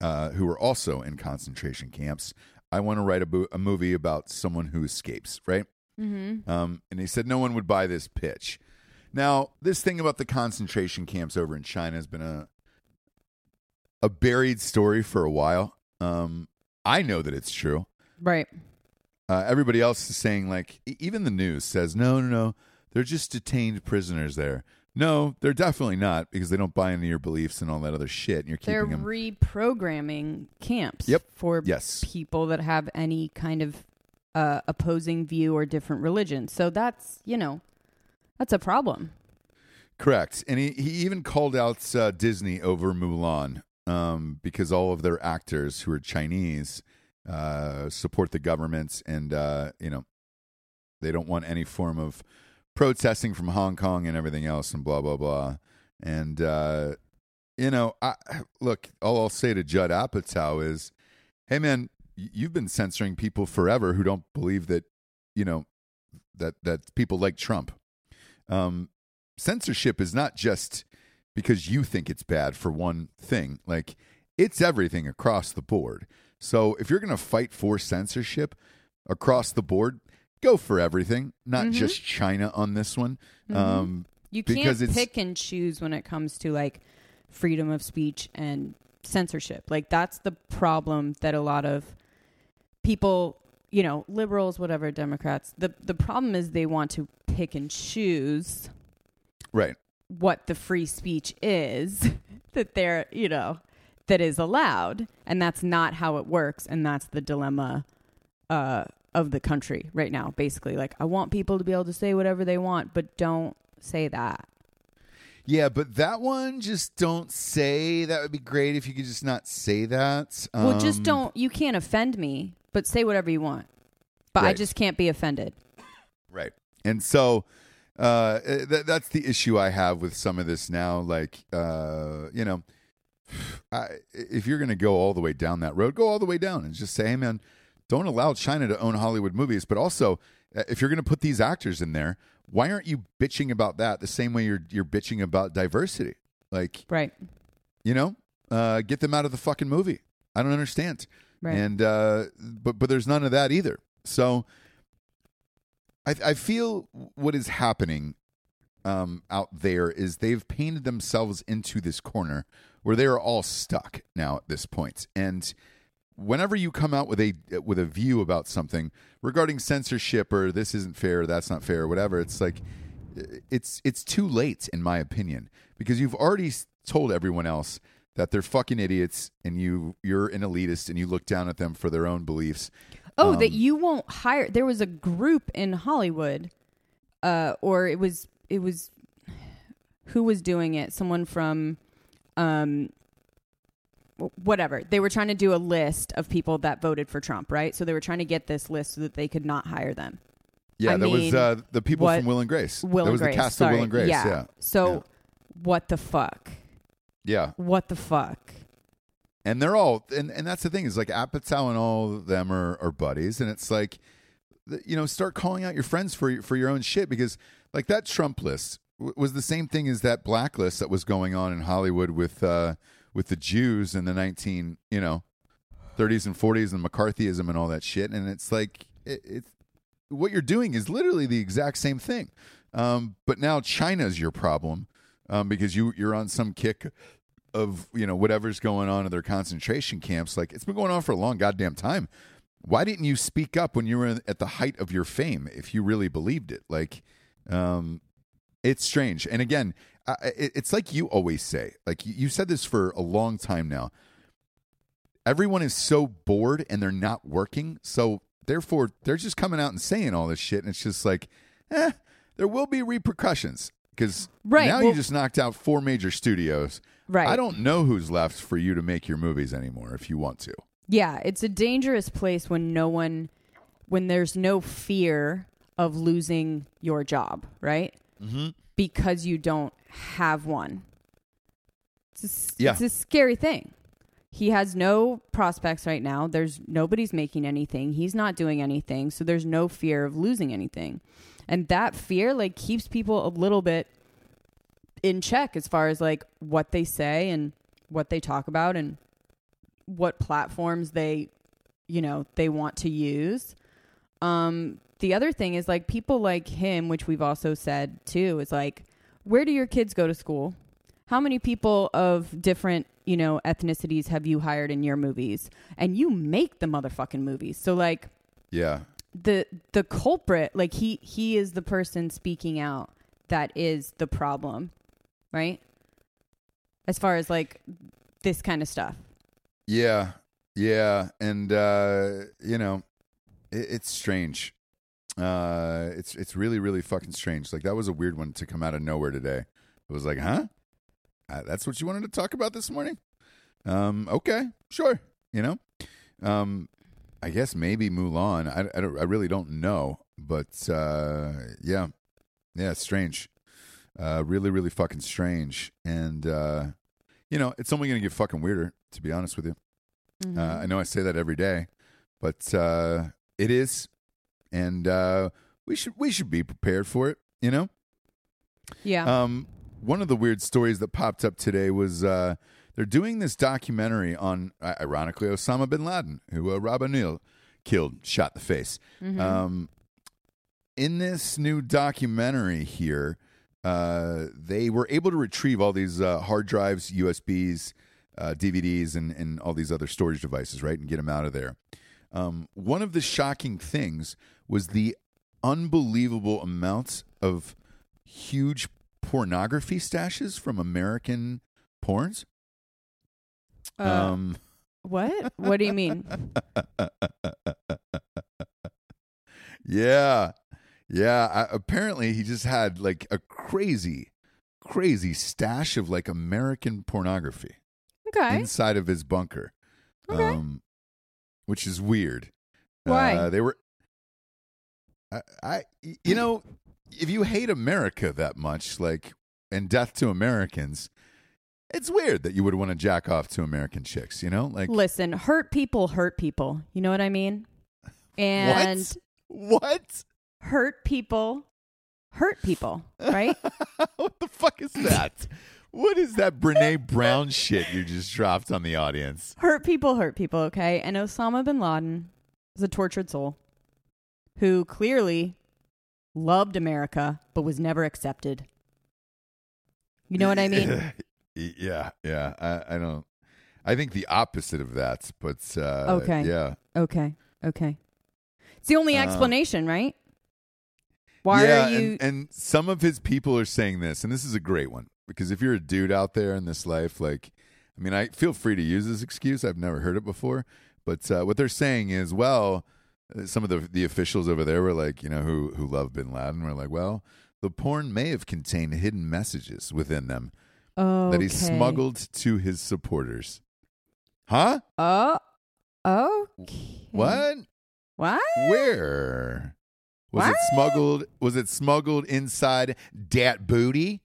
uh, who were also in concentration camps, I want to write a, bo- a movie about someone who escapes, right? Mm-hmm. Um, and he said no one would buy this pitch. Now, this thing about the concentration camps over in China has been a a buried story for a while. Um, I know that it's true. Right. Uh, everybody else is saying like e- even the news says no, no, no. They're just detained prisoners there. No, they're definitely not because they don't buy into your beliefs and all that other shit. And you're They're keeping them. reprogramming camps Yep. for Yes. people that have any kind of uh, opposing view or different religion. So that's, you know, that's a problem. Correct. And he, he even called out uh, Disney over Mulan um, because all of their actors who are Chinese uh, support the government and, uh, you know, they don't want any form of protesting from Hong Kong and everything else and blah, blah, blah. And, uh, you know, I, look, all I'll say to Judd Apatow is, hey, man, you've been censoring people forever who don't believe that, you know, that, that people like Trump. Um, censorship is not just because you think it's bad for one thing. Like it's everything across the board. So if you're going to fight for censorship across the board, go for everything, not just China on this one. Um, You can't pick and choose when it comes to like freedom of speech and censorship. Like that's the problem that a lot of people, you know, liberals, whatever, Democrats, the the problem is they want to pick and choose Right. What the free speech is that they're, you know, that is allowed, and that's not how it works, and that's the dilemma uh, of the country right now. Basically, like I want people to be able to say whatever they want, but don't say that. Yeah, but that one just don't say. That would be great if you could just not say that. well, just Um, don't. You can't offend me, but say whatever you want. But I just can't be offended. Right. And so uh, th- that's the issue I have with some of this now. Like, uh, you know, I, if you're going to go all the way down that road, go all the way down and just say, hey, man, don't allow China to own Hollywood movies. But also, uh, if you're going to put these actors in there, why aren't you bitching about that the same way you're you're bitching about diversity? Like, Right. you know, uh, get them out of the fucking movie. I don't understand. Right. And uh, but but there's none of that either. So I I feel what is happening um, out there is they've painted themselves into this corner where they are all stuck now at this point. And whenever you come out with a with a view about something regarding censorship or this isn't fair, that's not fair, whatever, it's like it's it's too late in my opinion because you've already told everyone else that they're fucking idiots and you you're an elitist and you look down at them for their own beliefs. Oh, Um, that you won't hire. There was a group in Hollywood, uh, or it was it was who was doing it? Someone from, um, whatever. They were trying to do a list of people that voted for Trump, right? So they were trying to get this list so that they could not hire them. Yeah, I that was uh, the people what- from Will and Grace. Will that and was Grace. the cast sorry. of Will and Grace. Yeah. Yeah, So, Yeah. what the fuck? yeah. What the fuck? And they're all and, and that's the thing is like Apatow and all of them are, are buddies. And it's like you know start calling out your friends for for your own shit because like that Trump list w- was the same thing as that blacklist that was going on in Hollywood with uh with the Jews in the 19 you know 30s and 40s and McCarthyism and all that shit. And it's like it, it's what you're doing is literally the exact same thing. Um but now China's your problem um because you you're on some kick of you know whatever's going on in their concentration camps like it's been going on for a long goddamn time. Why didn't you speak up when you were at the height of your fame if you really believed it? Like um it's strange. And again I, it, it's like you always say like you, you said this for a long time now. Everyone is so bored and they're not working so therefore they're just coming out and saying all this shit and it's just like eh there will be repercussions because Right, now you just knocked out four major studios Right. I don't know who's left for you to make your movies anymore if you want to. Yeah, it's a dangerous place when no one, when there's no fear of losing your job, right? Mm-hmm. Because you don't have one. It's a, Yeah. it's a scary thing. He has no prospects right now. There's nobody's making anything. He's not doing anything. So there's no fear of losing anything. And that fear like keeps people a little bit in check as far as like what they say and what they talk about and what platforms they you know they want to use. Um the other thing is like people like him which we've also said too is like where do your kids go to school? How many people of different you know ethnicities have you hired in your movies? And you make the motherfucking movies. So like Yeah. the the culprit like he he is the person speaking out that is the problem right as far as like this kind of stuff Yeah. Yeah. And uh, you know, it, it's strange. Uh it's it's really, really fucking strange. Like that was a weird one to come out of nowhere today. It was like, huh? Uh, that's what you wanted to talk about this morning? Um, okay, sure. You know? Um I guess maybe Mulan. I, I, I really don't know. But uh yeah. Yeah, it's strange. Uh really, really fucking strange. And uh you know, it's only gonna get fucking weirder, to be honest with you. Mm-hmm. Uh, I know I say that every day, but uh, it is, and uh, we should we should be prepared for it. You know. yeah Um, one of the weird stories that popped up today was uh, they're doing this documentary on, uh, ironically, Osama bin Laden, who uh, Rob O'Neill killed, shot in the face. Mm-hmm. Um, in this new documentary here, uh, they were able to retrieve all these uh, hard drives, USBs, uh, DVDs, and, and all these other storage devices, right, and get them out of there. Um, one of the shocking things was the unbelievable amounts of huge pornography stashes from American porns. Uh, um, what? What do you mean? yeah, yeah. I, apparently, he just had like a crazy, crazy stash of like American pornography Okay. inside of his bunker, Okay. um, which is weird. Why? Uh, they were. I, I, you know, if you hate America that much, like, and death to Americans, it's weird that you would want to jack off to American chicks. You know, like Listen, hurt people hurt people. You know what I mean? And what? What? Hurt people hurt people, right? what the fuck is that? what is that Brene Brown shit you just dropped on the audience? hurt people hurt people, okay? And Osama bin Laden is a tortured soul who clearly loved America but was never accepted. You know what I mean? yeah, yeah. I, I don't. I think the opposite of that, but uh, Okay. yeah. Okay. Okay. It's the only Uh, explanation, right? Why yeah, are you And, and some of his people are saying this, and this is a great one because if you're a dude out there in this life, like, I mean, I feel free to use this excuse. I've never heard it before, but uh, what they're saying is, well, uh, some of the the officials over there were like, you know, who who love Bin Laden were like, well, the porn may have contained hidden messages within them oh, that he smuggled to his supporters. Huh? Oh, okay. What? What? Where? Was it smuggled? Was it smuggled inside dat booty?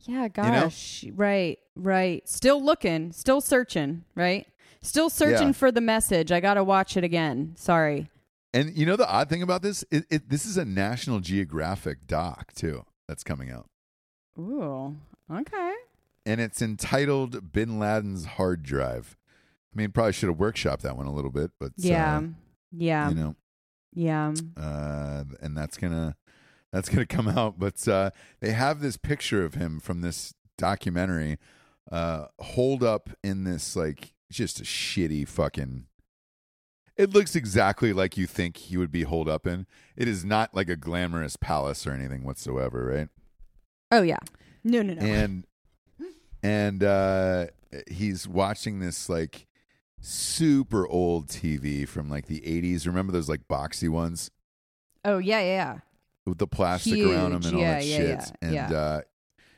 Yeah, know? gosh. Right, right. Still looking, still searching, right? Still searching Yeah. for the message. I got to watch it again. Sorry. And you know the odd thing about this? It, it, this is a National Geographic doc too that's coming out, Ooh, okay. and it's entitled "Bin Laden's Hard Drive." I mean, probably should have workshopped that one a little bit, but Yeah. uh, yeah. you know, yeah. uh, and that's gonna that's gonna come out. But uh, they have this picture of him from this documentary, uh, hold up in this like just a shitty fucking. It looks exactly like you think he would be holed up in. It is not like a glamorous palace or anything whatsoever, right? Oh, yeah. No, no, no. And and uh, he's watching this like super old TV from like the 80s. Remember those like boxy ones? oh, yeah, yeah, yeah. with the plastic around him Huge. and all that yeah, shit. yeah, and yeah. uh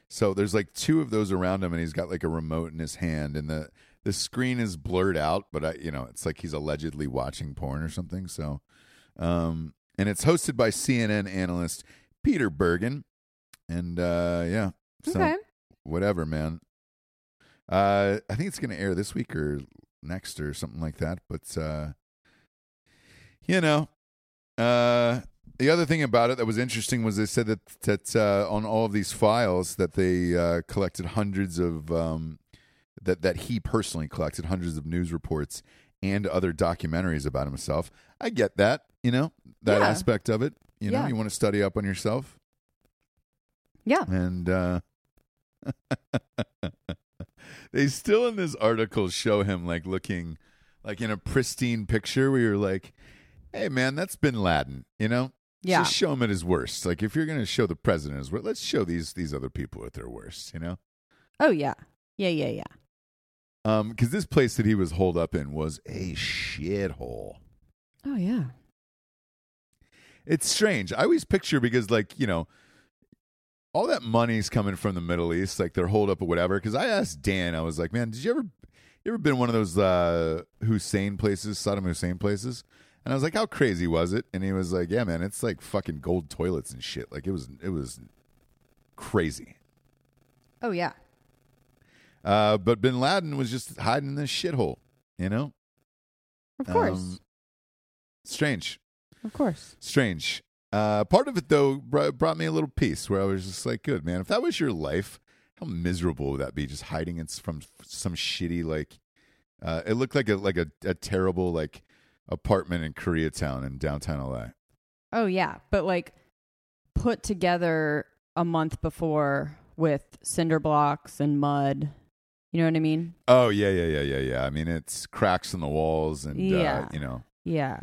so there's like two of those around him and he's got like a remote in his hand and the the screen is blurred out, but I you know, it's like he's allegedly watching porn or something. So um and it's hosted by CNN analyst Peter Bergen. And uh yeah. So okay. whatever, man. Uh I think it's gonna air this week or next or something like that. But uh you know. Uh the other thing about it that was interesting was they said that that uh, on all of these files that they uh, collected hundreds of um, that that he personally collected hundreds of news reports and other documentaries about himself. I get that, you know, that Yeah. aspect of it. You know, Yeah. you want to study up on yourself, Yeah. and uh, they still in this article show him like looking like in a pristine picture where you're like, hey man, that's Bin Laden, you know. Yeah. Just show him at his worst. Like if you're going to show the president his worst, let's show these these other people at their worst. You know, Oh, yeah. Yeah, yeah, yeah. um, because this place that he was holed up in was a shithole. Oh, yeah. It's strange. I always picture because like you know, all that money's coming from the Middle East. Like they're holed up or whatever. Because I asked Dan, I was like, man, did you ever you ever been one of those uh, Hussein places, Saddam Hussein places? And I was like, how crazy was it? And he was like, yeah, man, it's like fucking gold toilets and shit. Like it was it was crazy. Oh, yeah. Uh, but Bin Laden was just hiding in this shithole, you know? Of course. Um, strange. of course. Strange. Uh, part of it, though, brought me a little peace where I was just like, good, man. If that was your life, how miserable would that be just hiding it from some shitty, like, uh, it looked like a, like a, a terrible, like, apartment in Koreatown in downtown LA. Oh, yeah. But like put together a month before with cinder blocks and mud. You know what I mean? Oh yeah, yeah, yeah, yeah, yeah. I mean, it's cracks in the walls and Yeah. uh, you know Yeah.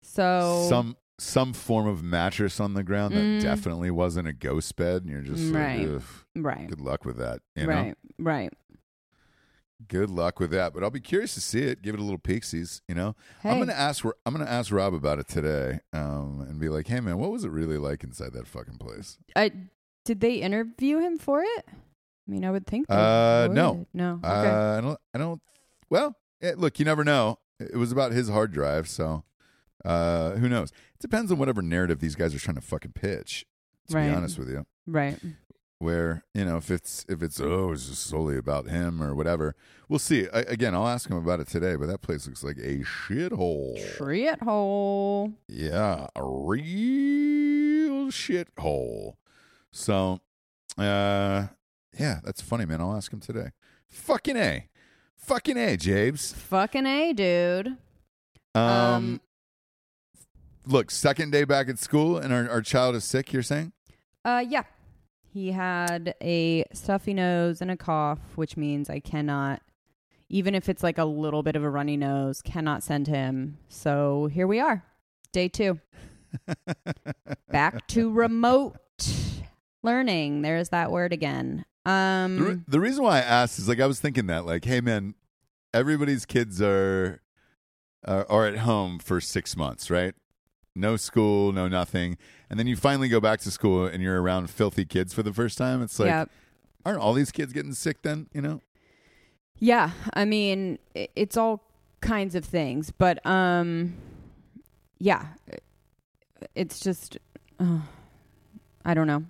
So some some form of mattress on the ground that Mm. definitely wasn't a ghost bed, and you're just Right. like, right, good luck with that. You know, right, right. good luck with that. But I'll be curious to see it. Give it a little peeksies. You know, I'm gonna ask. I'm gonna ask Rob about it today, um, and be like, hey man, what was it really like inside that fucking place? I did they interview him for it? I mean, I would think. Uh, would. no. no. Okay. Uh, I don't. I don't. Well, eh, look, you never know. It was about his hard drive, so uh, who knows? Depends on whatever narrative these guys are trying to fucking pitch. To Right. be honest with you, right. where you know if it's if it's oh it's just solely about him or whatever, we'll see. I, again, I'll ask him about it today. But that place looks like a shithole. Shit hole. Yeah, a real shithole. So, uh, yeah, that's funny, man. I'll ask him today. Fucking a, fucking a, Jabes. Fucking a dude. Um, Um, look, second day back at school, and our, our child is sick. You're saying? Uh, yeah. He had a stuffy nose and a cough, which means I cannot, even if it's like a little bit of a runny nose, cannot send him. So here we are, day two. Back to remote learning. There's that word again. The, re- Um, the reason why I asked is like I was thinking that like, hey man, everybody's kids are are, are at home for six months, right? No school, no nothing, and then you finally go back to school and you're around filthy kids for the first time. It's like, yeah, aren't all these kids getting sick then? You know? yeah. I mean, it's all kinds of things, but um, yeah, it's just, uh, I don't know.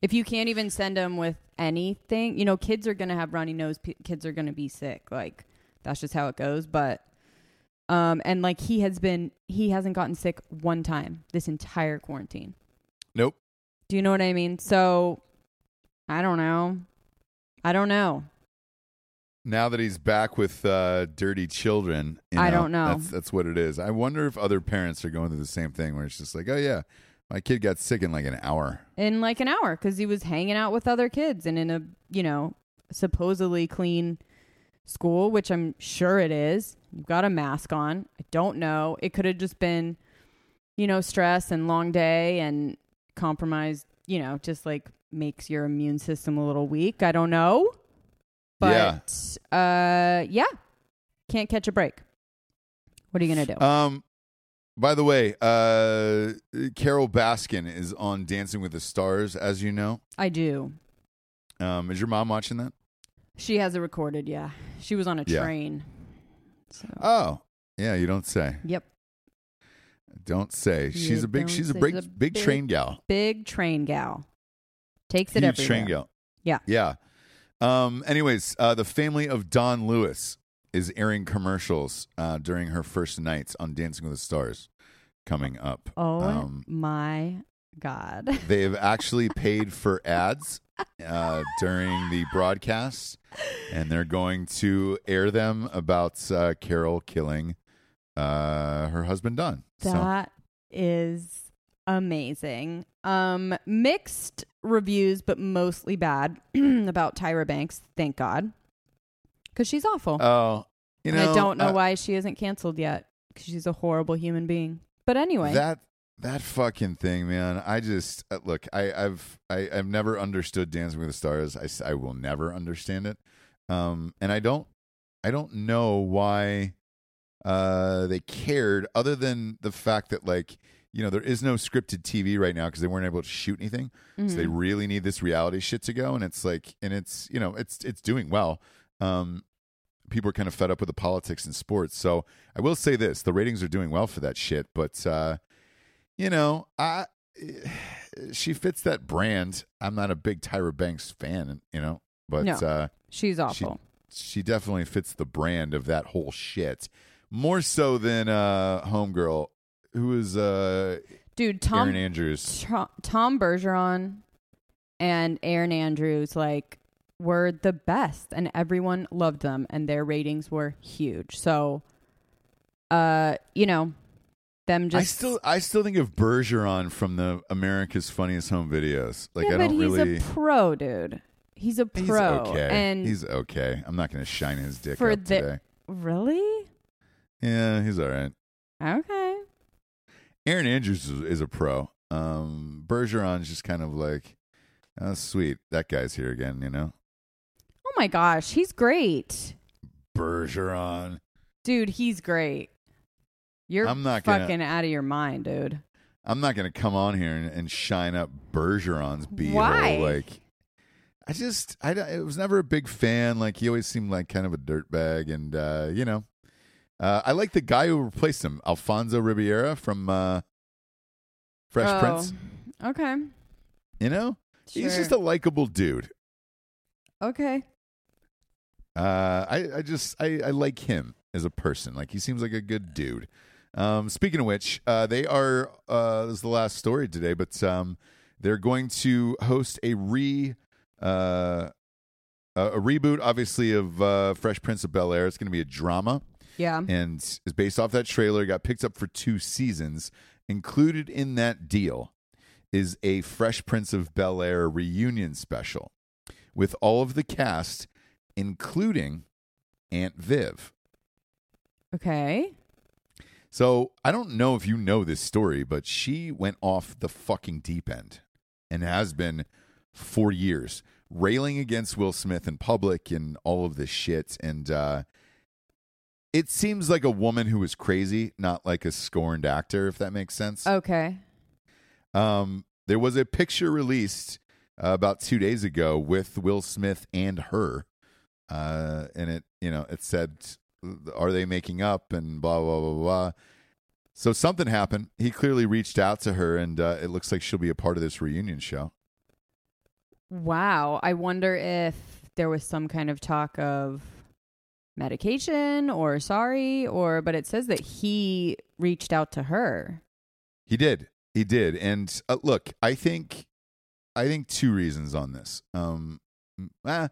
If you can't even send them with anything, you know, kids are gonna have runny nose. P- kids are gonna be sick. Like that's just how it goes. But um, and like he has been, he hasn't gotten sick one time this entire quarantine. Nope. Do you know what I mean? So I don't know. I don't know. Now that he's back with uh, dirty children, you I don't know. That's that's what it is. I wonder if other parents are going through the same thing, where it's just like, oh yeah, my kid got sick in like an hour. in like an hour because he was hanging out with other kids and in a you know supposedly clean school which i'm sure it is. You've got a mask on. I don't know. It could have just been you know stress and long day and compromised you know just like makes your immune system a little weak. I don't know. But uh yeah. Can't catch a break. What are you gonna do? Um, by the way, uh, Carole Baskin is on Dancing with the Stars, as you know. i do. Um, is your mom watching that? She has it recorded yeah she was on a Yeah. train so Oh, yeah. You don't say. yep Don't say. She's You a big. don't She's a say. big, She's a big, big- train gal. big train gal. Takes it Huge everywhere. train gal. Yeah. Yeah. Um. Anyways, uh, the family of Don Lewis is airing commercials uh, during her first nights on Dancing with the Stars, coming up. Oh Um, my god. They have actually paid for ads uh, during the broadcast, and they're going to air them about uh, Carole killing uh, her husband Don. So That is amazing. Um mixed reviews but mostly bad about Tyra Banks, thank God. Cuz she's awful. Oh, you know, I don't know uh, why she isn't canceled yet cuz she's a horrible human being. But anyway, that that fucking thing, man. I just uh, look. I, I've I, I've never understood Dancing with the Stars. I, I will never understand it. Um, and I don't I don't know why uh they cared other than the fact that like you know there is no scripted TV right now because they weren't able to shoot anything. So they Mhm. really need this reality shit to go, and it's like, and it's you know, it's it's doing well. Um, people are kind of fed up with the politics and sports. So I will say this: the ratings are doing well for that shit. But uh, you know, I she fits that brand. I'm not a big Tyra Banks fan, you know, but No. uh, she's awful. she definitely fits the brand of that whole shit more so than uh, Homegirl, who is uh, Dude, Tom Erin Andrews. Tom, Tom Bergeron and Erin Andrews like were the best and everyone loved them and their ratings were huge. So uh you know, them just I still I still think of Bergeron from the America's Funniest Home Videos. Like yeah, I but don't he's really a pro, dude. He's a pro. He's okay. and he's okay. I'm not going to shine his dick for up the- today. really Yeah, he's all right. okay. Erin Andrews is, is a pro. Um, Bergeron's just kind of like, oh, sweet. That guy's here again, you know? Oh my gosh, he's great, Bergeron. dude. He's great. You're I'm not gonna- fucking out of your mind, dude. I'm not going to come on here and, and shine up Bergeron's. Why? Like, I just, I, I was never a big fan. Like, he always seemed like kind of a dirtbag. And, uh, you know, uh, I like the guy who replaced him, Alfonso Ribeiro from uh, Fresh Oh, Prince. Okay, You know? He's just a likable dude. okay. Uh, I, I just I, I like him as a person. Like he seems like a good dude. Um, speaking of which, uh, they are uh, this is the last story today, but um, they're going to host a re uh, a a reboot, obviously of uh, Fresh Prince of Bel Air. It's going to be a drama Yeah. and is based off that trailer. Got picked up for two seasons. Included in that deal is a Fresh Prince of Bel Air reunion special with all of the cast, including Aunt Viv. Okay. So I don't know if you know this story, but she went off the fucking deep end and has been for years, railing against Will Smith in public and all of this shit. And uh, it seems like a woman who is crazy, not like a scorned actor, if that makes sense. Okay. Um, there was a picture released uh, about two days ago with Will Smith and her, uh, and it you know it said, "Are they making up?" and blah blah blah blah. So something happened. He clearly reached out to her, and uh, it looks like she'll be a part of this reunion show. Wow. I wonder if there was some kind of talk of medication or sorry or but it says that he reached out to her. He did. He did. And uh, look, I think, I think two reasons on this. Um, eh,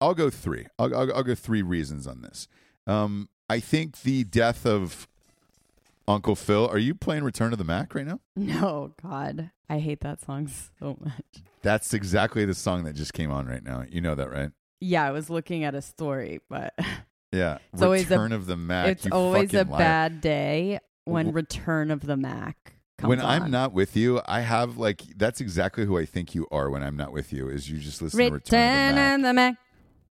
I'll go three. I'll, I'll, I'll go three reasons on this. Um, I think the death of Uncle Phil. Are you playing Return of the Mack right now? No, god. I hate that song so much. That's exactly the song that just came on right now. You know that, right? Yeah, I was looking at a story, but Yeah. It's always a- Return of the Mack. it's you always a liar. bad day when Return of the Mack comes When I'm not with you, I have like that's exactly who I think you are. When I'm not with you, is you just listen to Return of the Mack. of the Mack.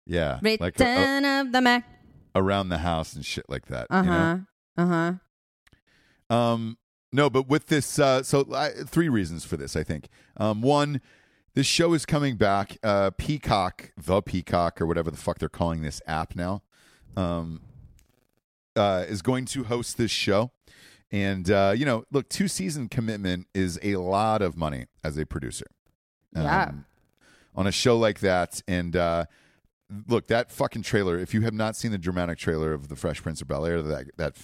Yeah, Return like a- of the Mack. Around the house and shit like that. Uh you know? huh. Uh huh. Um, no, but with this, uh, so I, three reasons for this. I think um, one, this show is coming back. Uh, Peacock, the Peacock, or whatever the fuck they're calling this app now, um, uh, is going to host this show. And uh, you know, look, two season commitment is a lot of money as a producer. Yeah. on a show like that, and uh, look, that fucking trailer. If you have not seen the dramatic trailer of the Fresh Prince of Bel Air, that that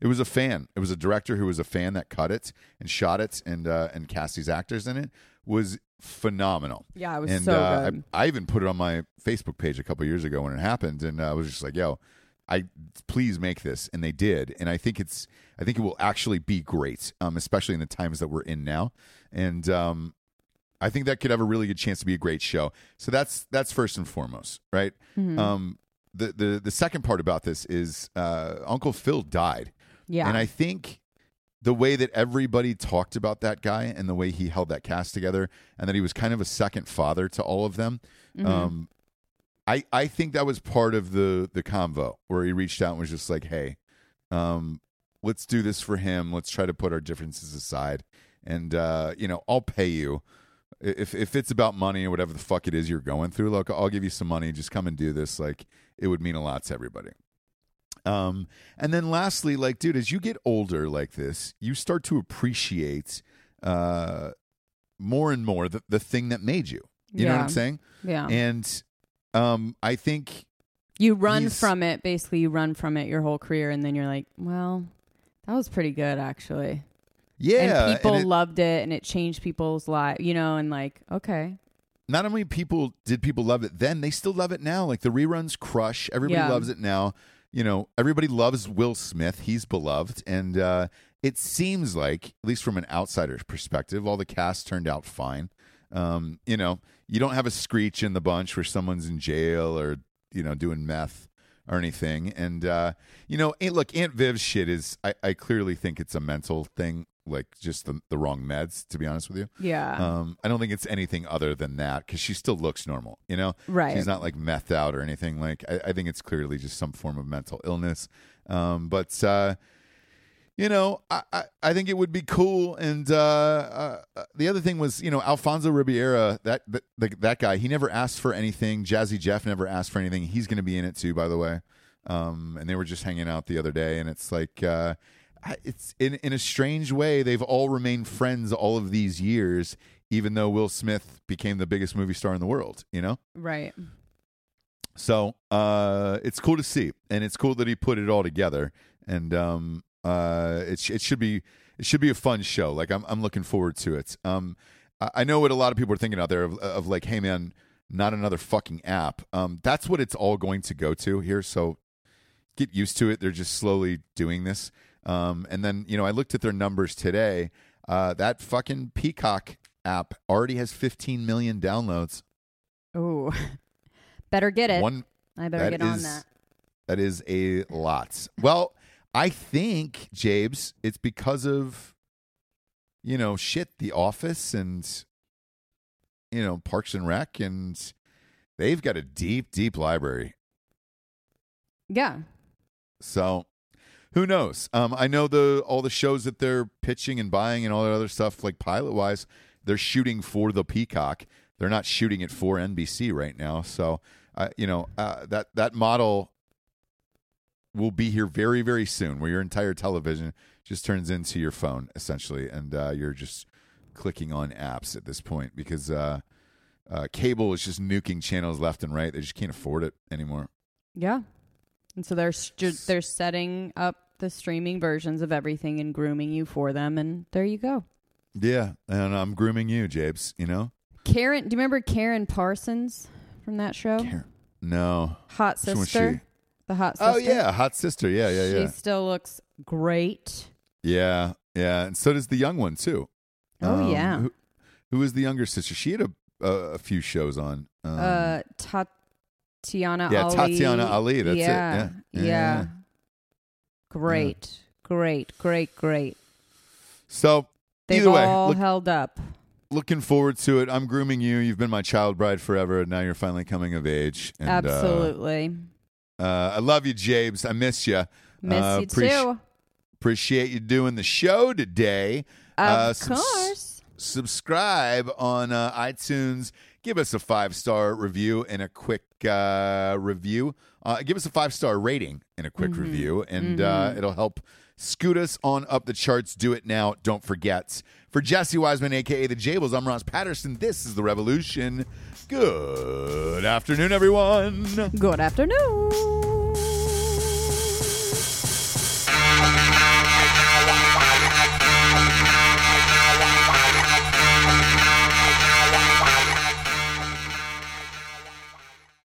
it was a fan. It was a director who was a fan that cut it and shot it and uh, and cast these actors in it. Was phenomenal. Yeah, it was and so uh, good. I, I even put it on my Facebook page a couple years ago when it happened, and uh, I was just like, "Yo, I please make this," and they did. And I think it's, I think it will actually be great, um, especially in the times that we're in now. And um, I think that could have a really good chance to be a great show. So that's that's first and foremost, right? Mhm. Um, the the the second part about this is uh, Uncle Phil died, yeah. and I think the way that everybody talked about that guy and the way he held that cast together, and that he was kind of a second father to all of them. Mhm. Um, I I think that was part of the the convo where he reached out and was just like, "Hey, um, let's do this for him. Let's try to put our differences aside, and uh, you know, I'll pay you." If if it's about money or whatever the fuck it is you're going through, look, I'll give you some money. Just come and do this. Like it would mean a lot to everybody. Um, and then lastly, like, dude, as you get older like this, you start to appreciate uh more and more the, the thing that made you. You know what I'm saying? yeah. And um I think you run from it. Basically, you run from it your whole career, and then you're like, well, that was pretty good, actually. Yeah, and people it- loved it, and it changed people's lives, you know, and like, okay. not only people did people love it then, they still love it now. Like the reruns crush. Everybody Yeah. loves it now. You know, everybody loves Will Smith. He's beloved. And uh it seems like, at least from an outsider's perspective, all the cast turned out fine. Um, you know, you don't have a screech in the bunch where someone's in jail or you know doing meth or anything. And uh, you know, Aunt- look, Aunt Viv's shit is. I, I clearly think it's a mental thing, like just the the wrong meds. To be honest with you, Yeah. um, I don't think it's anything other than that because she still looks normal. You know, Right. She's not like methed out or anything. Like I, I think it's clearly just some form of mental illness. Um, but uh, you know, I, I, I think it would be cool. And uh, uh, the other thing was, you know, Alfonso Ribeiro, that that, that that guy, he never asked for anything. Jazzy Jeff never asked for anything. He's going to be in it too, by the way. Um, and they were just hanging out the other day, and it's like, uh, it's in in a strange way, they've all remained friends all of these years, even though Will Smith became the biggest movie star in the world. You know. right. So uh, it's cool to see, and it's cool that he put it all together. And um, uh, it sh- it should be it should be a fun show. Like I'm I'm looking forward to it. Um, I, I know what a lot of people are thinking out there of, of like, hey man, not another fucking app. Um, that's what it's all going to go to here. So get used to it. They're just slowly doing this. Um, and then you know I looked at their numbers today. Uh, that fucking Peacock app already has 15 million downloads. Oh, better get it. One I better get on that. That is a lot. Well, I think, Jabes, it's because of, you know, shit, The Office and, you know, Parks and Rec, and they've got a deep, deep library. Yeah. So who knows? Um, I know the all the shows that they're pitching and buying and all that other stuff, like pilot wise, they're shooting for the Peacock. They're not shooting it for NBC right now. So, uh, you know, uh, that that model will be here very, very soon, where your entire television just turns into your phone essentially, and uh, you're just clicking on apps at this point because uh, uh, cable is just nuking channels left and right. They just can't afford it anymore. Yeah. And so they're they're setting up the streaming versions of everything and grooming you for them, and there you go. Yeah, and I'm grooming you, Jabes. You know. Karyn, do you remember Karyn Parsons from that show? Karyn- No. Hot Which one was sister. she? The hot sister. Oh yeah, hot sister. Yeah, yeah, yeah. She still looks great. Yeah, yeah. And so does the young one too. Oh Um, yeah. Who, who is the younger sister? She had a a, a few shows on. Um, uh, Tatiana yeah, Ali. Tatiana Ali, that's it. yeah, Yeah. Yeah. Yeah. Great, great, great, great. so They've either way, all look, held up. looking forward to it. I'm grooming you. You've been my child bride forever. and Now you're finally coming of age. And, uh, Absolutely. Uh, I love you, Jabes. I miss you. Miss uh, you appreci- too. Appreciate you doing the show today. Of uh, subs- course. subscribe on uh, iTunes. Give us a five star review and a quick uh, review. Uh, give us a five star rating and a quick Mm-hmm. review, and uh, it'll help scoot us on up the charts. Do it now. Don't forget. For Jesse Wiseman, aka the Jables, I'm Ross Patterson. This is the Revolution. Good afternoon, everyone. Good afternoon.